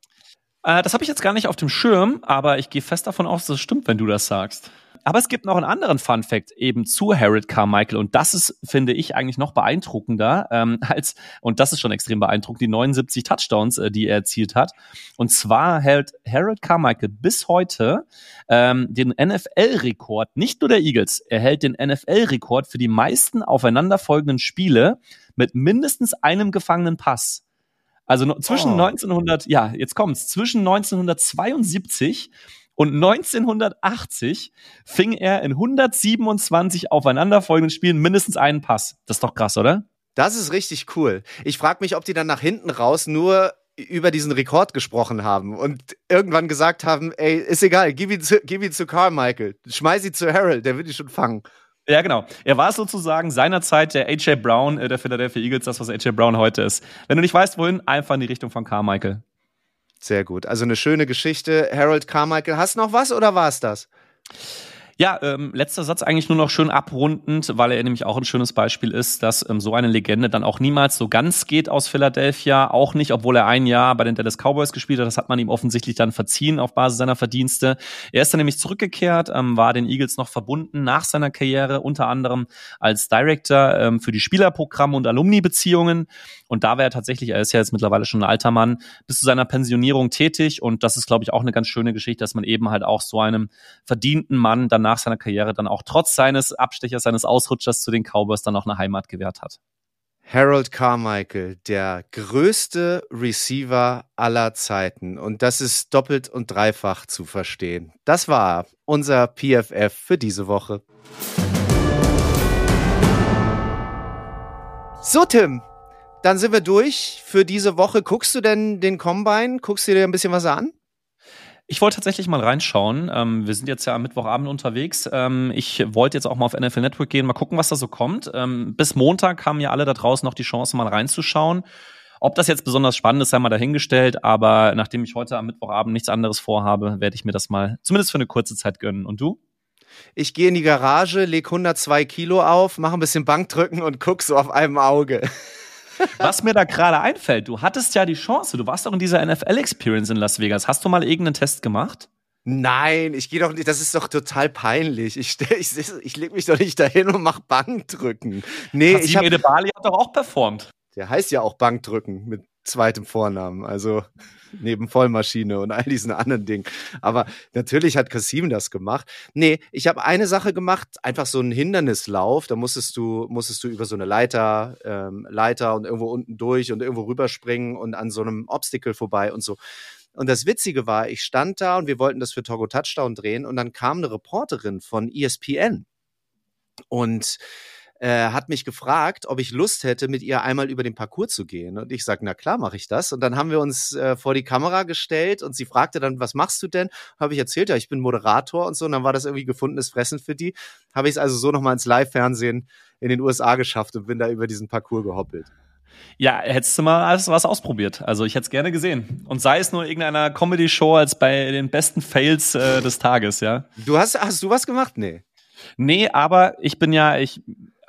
Äh, das habe ich jetzt gar nicht auf dem Schirm, aber ich gehe fest davon aus, dass es stimmt, wenn du das sagst. Aber es gibt noch einen anderen Fun Fact eben zu Harold Carmichael und das ist, finde ich, eigentlich noch beeindruckender ähm, als, und das ist schon extrem beeindruckend, die 79 Touchdowns, äh, die er erzielt hat. Und zwar hält Harold Carmichael bis heute ähm, den NFL-Rekord, nicht nur der Eagles, er hält den NFL-Rekord für die meisten aufeinanderfolgenden Spiele mit mindestens einem gefangenen Pass. Also no, zwischen oh. 1900, ja, jetzt kommt's, zwischen 1972 und 1980 fing er in 127 aufeinanderfolgenden Spielen mindestens einen Pass. Das ist doch krass, oder? Das ist richtig cool. Ich frage mich, ob die dann nach hinten raus nur über diesen Rekord gesprochen haben und irgendwann gesagt haben, ey, ist egal, gib ihn zu, gib ihn zu Carmichael, schmeiß ihn zu Harold, der wird ihn schon fangen. Ja, genau. Er war sozusagen seinerzeit der AJ Brown äh, der Philadelphia Eagles, das, was AJ Brown heute ist. Wenn du nicht weißt, wohin, einfach in die Richtung von Carmichael. Sehr gut. Also eine schöne Geschichte. Harold Carmichael, hast noch was oder war es das? Ja, ähm, letzter Satz eigentlich nur noch schön abrundend, weil er nämlich auch ein schönes Beispiel ist, dass ähm, so eine Legende dann auch niemals so ganz geht aus Philadelphia, auch nicht, obwohl er ein Jahr bei den Dallas Cowboys gespielt hat. Das hat man ihm offensichtlich dann verziehen auf Basis seiner Verdienste. Er ist dann nämlich zurückgekehrt, ähm, war den Eagles noch verbunden nach seiner Karriere, unter anderem als Director ähm, für die Spielerprogramme und Alumni-Beziehungen. Und da war er tatsächlich, er ist ja jetzt mittlerweile schon ein alter Mann, bis zu seiner Pensionierung tätig. Und das ist, glaube ich, auch eine ganz schöne Geschichte, dass man eben halt auch so einem verdienten Mann danach nach seiner Karriere dann auch trotz seines Abstechers, seines Ausrutschers zu den Cowboys dann auch eine Heimat gewährt hat. Harold Carmichael, der größte Receiver aller Zeiten. Und das ist doppelt und dreifach zu verstehen. Das war unser PFF für diese Woche. So, Tim, dann sind wir durch für diese Woche. Guckst du denn den Combine? Guckst du dir ein bisschen was an? Ich wollte tatsächlich mal reinschauen. Ähm, wir sind jetzt ja am Mittwochabend unterwegs. Ähm, ich wollte jetzt auch mal auf NFL Network gehen, mal gucken, was da so kommt. Ähm, bis Montag haben ja alle da draußen noch die Chance, mal reinzuschauen. Ob das jetzt besonders spannend ist, sei mal dahingestellt, aber nachdem ich heute am Mittwochabend nichts anderes vorhabe, werde ich mir das mal zumindest für eine kurze Zeit gönnen. Und du? Ich gehe in die Garage, leg 102 Kilo auf, mache ein bisschen Bankdrücken und guck so auf einem Auge. Was mir da gerade einfällt, du hattest ja die Chance, du warst doch in dieser NFL-Experience in Las Vegas. Hast du mal irgendeinen Test gemacht? Nein, ich gehe doch nicht, das ist doch total peinlich. Ich, ich, ich, ich leg mich doch nicht dahin und mach Bankdrücken. Nee, Hasim ich hab, Edebali hat doch auch performt. Der heißt ja auch Bankdrücken mit zweitem Vornamen. Also neben Vollmaschine und all diesen anderen Dingen. Aber natürlich hat Kasim das gemacht. Nee, ich habe eine Sache gemacht, einfach so einen Hindernislauf. Da musstest du, musstest du über so eine Leiter, ähm, Leiter und irgendwo unten durch und irgendwo rüberspringen und an so einem Obstacle vorbei und so. Und das Witzige war, ich stand da und wir wollten das für Togo Touchdown drehen und dann kam eine Reporterin von ESPN und äh, hat mich gefragt, ob ich Lust hätte, mit ihr einmal über den Parcours zu gehen. Und ich sage, na klar, mache ich das. Und dann haben wir uns äh, vor die Kamera gestellt und sie fragte dann, was machst du denn? Habe ich erzählt, ja, ich bin Moderator und so. Und dann war das irgendwie gefundenes Fressen für die. Habe ich es also so nochmal ins Live-Fernsehen in den USA geschafft und bin da über diesen Parcours gehoppelt. Ja, hättest du mal alles was ausprobiert. Also ich hätte es gerne gesehen. Und sei es nur irgendeiner Comedy-Show als bei den besten Fails äh, des Tages, ja. Du hast, hast du was gemacht? Nee. Nee, aber ich bin ja, ich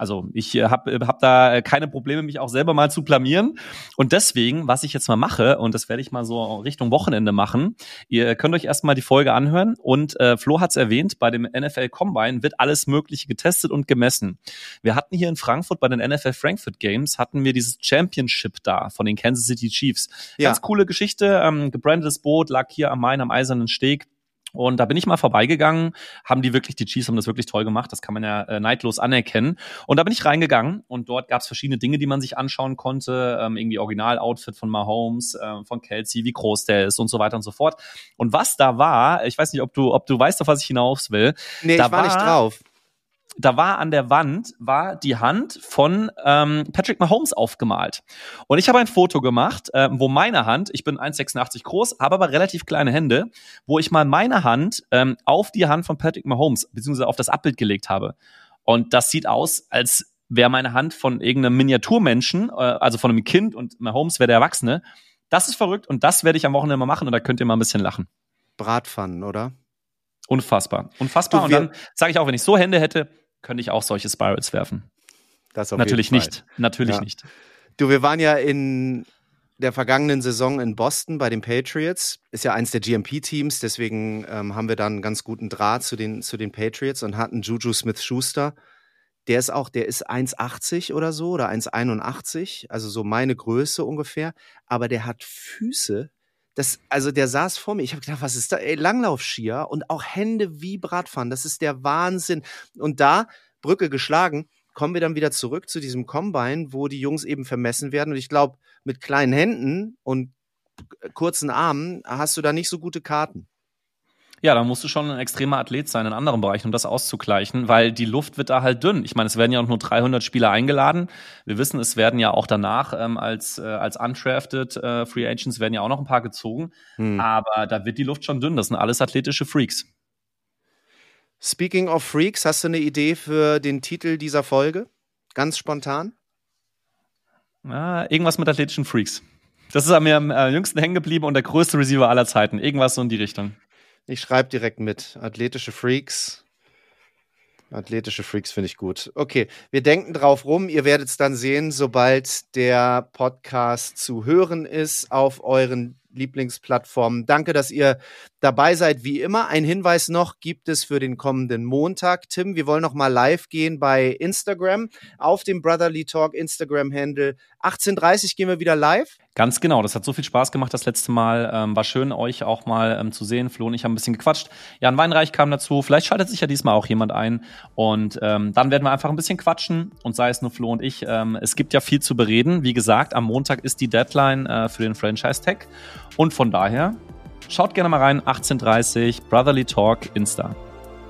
also ich habe äh, hab da keine Probleme, mich auch selber mal zu blamieren. Und deswegen, was ich jetzt mal mache, und das werde ich mal so Richtung Wochenende machen, ihr könnt euch erstmal die Folge anhören. Und äh, Flo hat es erwähnt, bei dem NFL Combine wird alles Mögliche getestet und gemessen. Wir hatten hier in Frankfurt bei den NFL Frankfurt Games, hatten wir dieses Championship da von den Kansas City Chiefs. Ja. Ganz coole Geschichte, ähm, gebrandetes Boot, lag hier am Main am Eisernen Steg. Und da bin ich mal vorbeigegangen, haben die wirklich, die Chiefs haben das wirklich toll gemacht, das kann man ja äh, neidlos anerkennen. Und da bin ich reingegangen und dort gab es verschiedene Dinge, die man sich anschauen konnte, ähm, irgendwie Original-Outfit von Mahomes, äh, von Kelsey, wie groß der ist und so weiter und so fort. Und was da war, ich weiß nicht, ob du, ob du weißt, auf was ich hinaus will. Nee, da ich war, war nicht drauf da war an der Wand war die Hand von ähm, Patrick Mahomes aufgemalt. Und ich habe ein Foto gemacht, äh, wo meine Hand, ich bin 1,86 groß, habe aber relativ kleine Hände, wo ich mal meine Hand ähm, auf die Hand von Patrick Mahomes, beziehungsweise auf das Abbild gelegt habe. Und das sieht aus, als wäre meine Hand von irgendeinem Miniaturmenschen, äh, also von einem Kind und Mahomes wäre der Erwachsene. Das ist verrückt und das werde ich am Wochenende mal machen und da könnt ihr mal ein bisschen lachen. Bratpfannen, oder? Unfassbar. Unfassbar. Du, und dann sage ich auch, wenn ich so Hände hätte, könnte ich auch solche Spirals werfen. Das auf Natürlich jeden Fall. nicht. Natürlich ja. nicht. Du, wir waren ja in der vergangenen Saison in Boston bei den Patriots. Ist ja eins der GMP-Teams, deswegen ähm, haben wir dann einen ganz guten Draht zu den, zu den Patriots und hatten Juju Smith-Schuster. Der ist auch, der ist 1,80 oder so oder 1,81, also so meine Größe ungefähr. Aber der hat Füße, das, also der saß vor mir. Ich habe gedacht, was ist da? Ey, Langlaufskier und auch Hände wie Bratfahren. Das ist der Wahnsinn. Und da, Brücke geschlagen, kommen wir dann wieder zurück zu diesem Combine, wo die Jungs eben vermessen werden. Und ich glaube, mit kleinen Händen und kurzen Armen hast du da nicht so gute Karten. Ja, da musst du schon ein extremer Athlet sein in anderen Bereichen, um das auszugleichen, weil die Luft wird da halt dünn. Ich meine, es werden ja auch nur 300 Spieler eingeladen. Wir wissen, es werden ja auch danach ähm, als, äh, als undrafted äh, Free Agents werden ja auch noch ein paar gezogen. Hm. Aber da wird die Luft schon dünn. Das sind alles athletische Freaks. Speaking of Freaks, hast du eine Idee für den Titel dieser Folge? Ganz spontan? Ah, irgendwas mit athletischen Freaks. Das ist an mir am äh, jüngsten hängen geblieben und der größte Receiver aller Zeiten. Irgendwas so in die Richtung. Ich schreibe direkt mit. Athletische Freaks. Athletische Freaks finde ich gut. Okay, wir denken drauf rum. Ihr werdet es dann sehen, sobald der Podcast zu hören ist auf euren Lieblingsplattformen. Danke, dass ihr dabei seid. Wie immer, ein Hinweis noch gibt es für den kommenden Montag. Tim, wir wollen noch mal live gehen bei Instagram auf dem Brotherly Talk Instagram-Handle. 18.30 gehen wir wieder live. Ganz genau, das hat so viel Spaß gemacht das letzte Mal. Ähm, war schön, euch auch mal ähm, zu sehen. Flo und ich haben ein bisschen gequatscht. Jan Weinreich kam dazu. Vielleicht schaltet sich ja diesmal auch jemand ein. Und ähm, dann werden wir einfach ein bisschen quatschen. Und sei es nur Flo und ich. Ähm, es gibt ja viel zu bereden. Wie gesagt, am Montag ist die Deadline äh, für den Franchise-Tag. Und von daher, schaut gerne mal rein. 18.30 Brotherly Talk Insta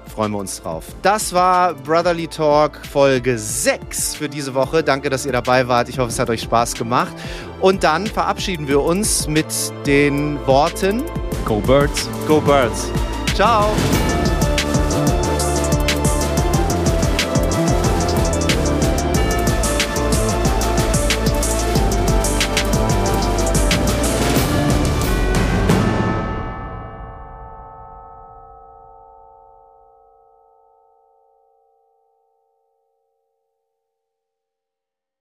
freuen wir uns drauf. Das war Brotherly Talk Folge 6 für diese Woche. Danke, dass ihr dabei wart. Ich hoffe, es hat euch Spaß gemacht. Und dann verabschieden wir uns mit den Worten Go Birds. Go Birds. Ciao.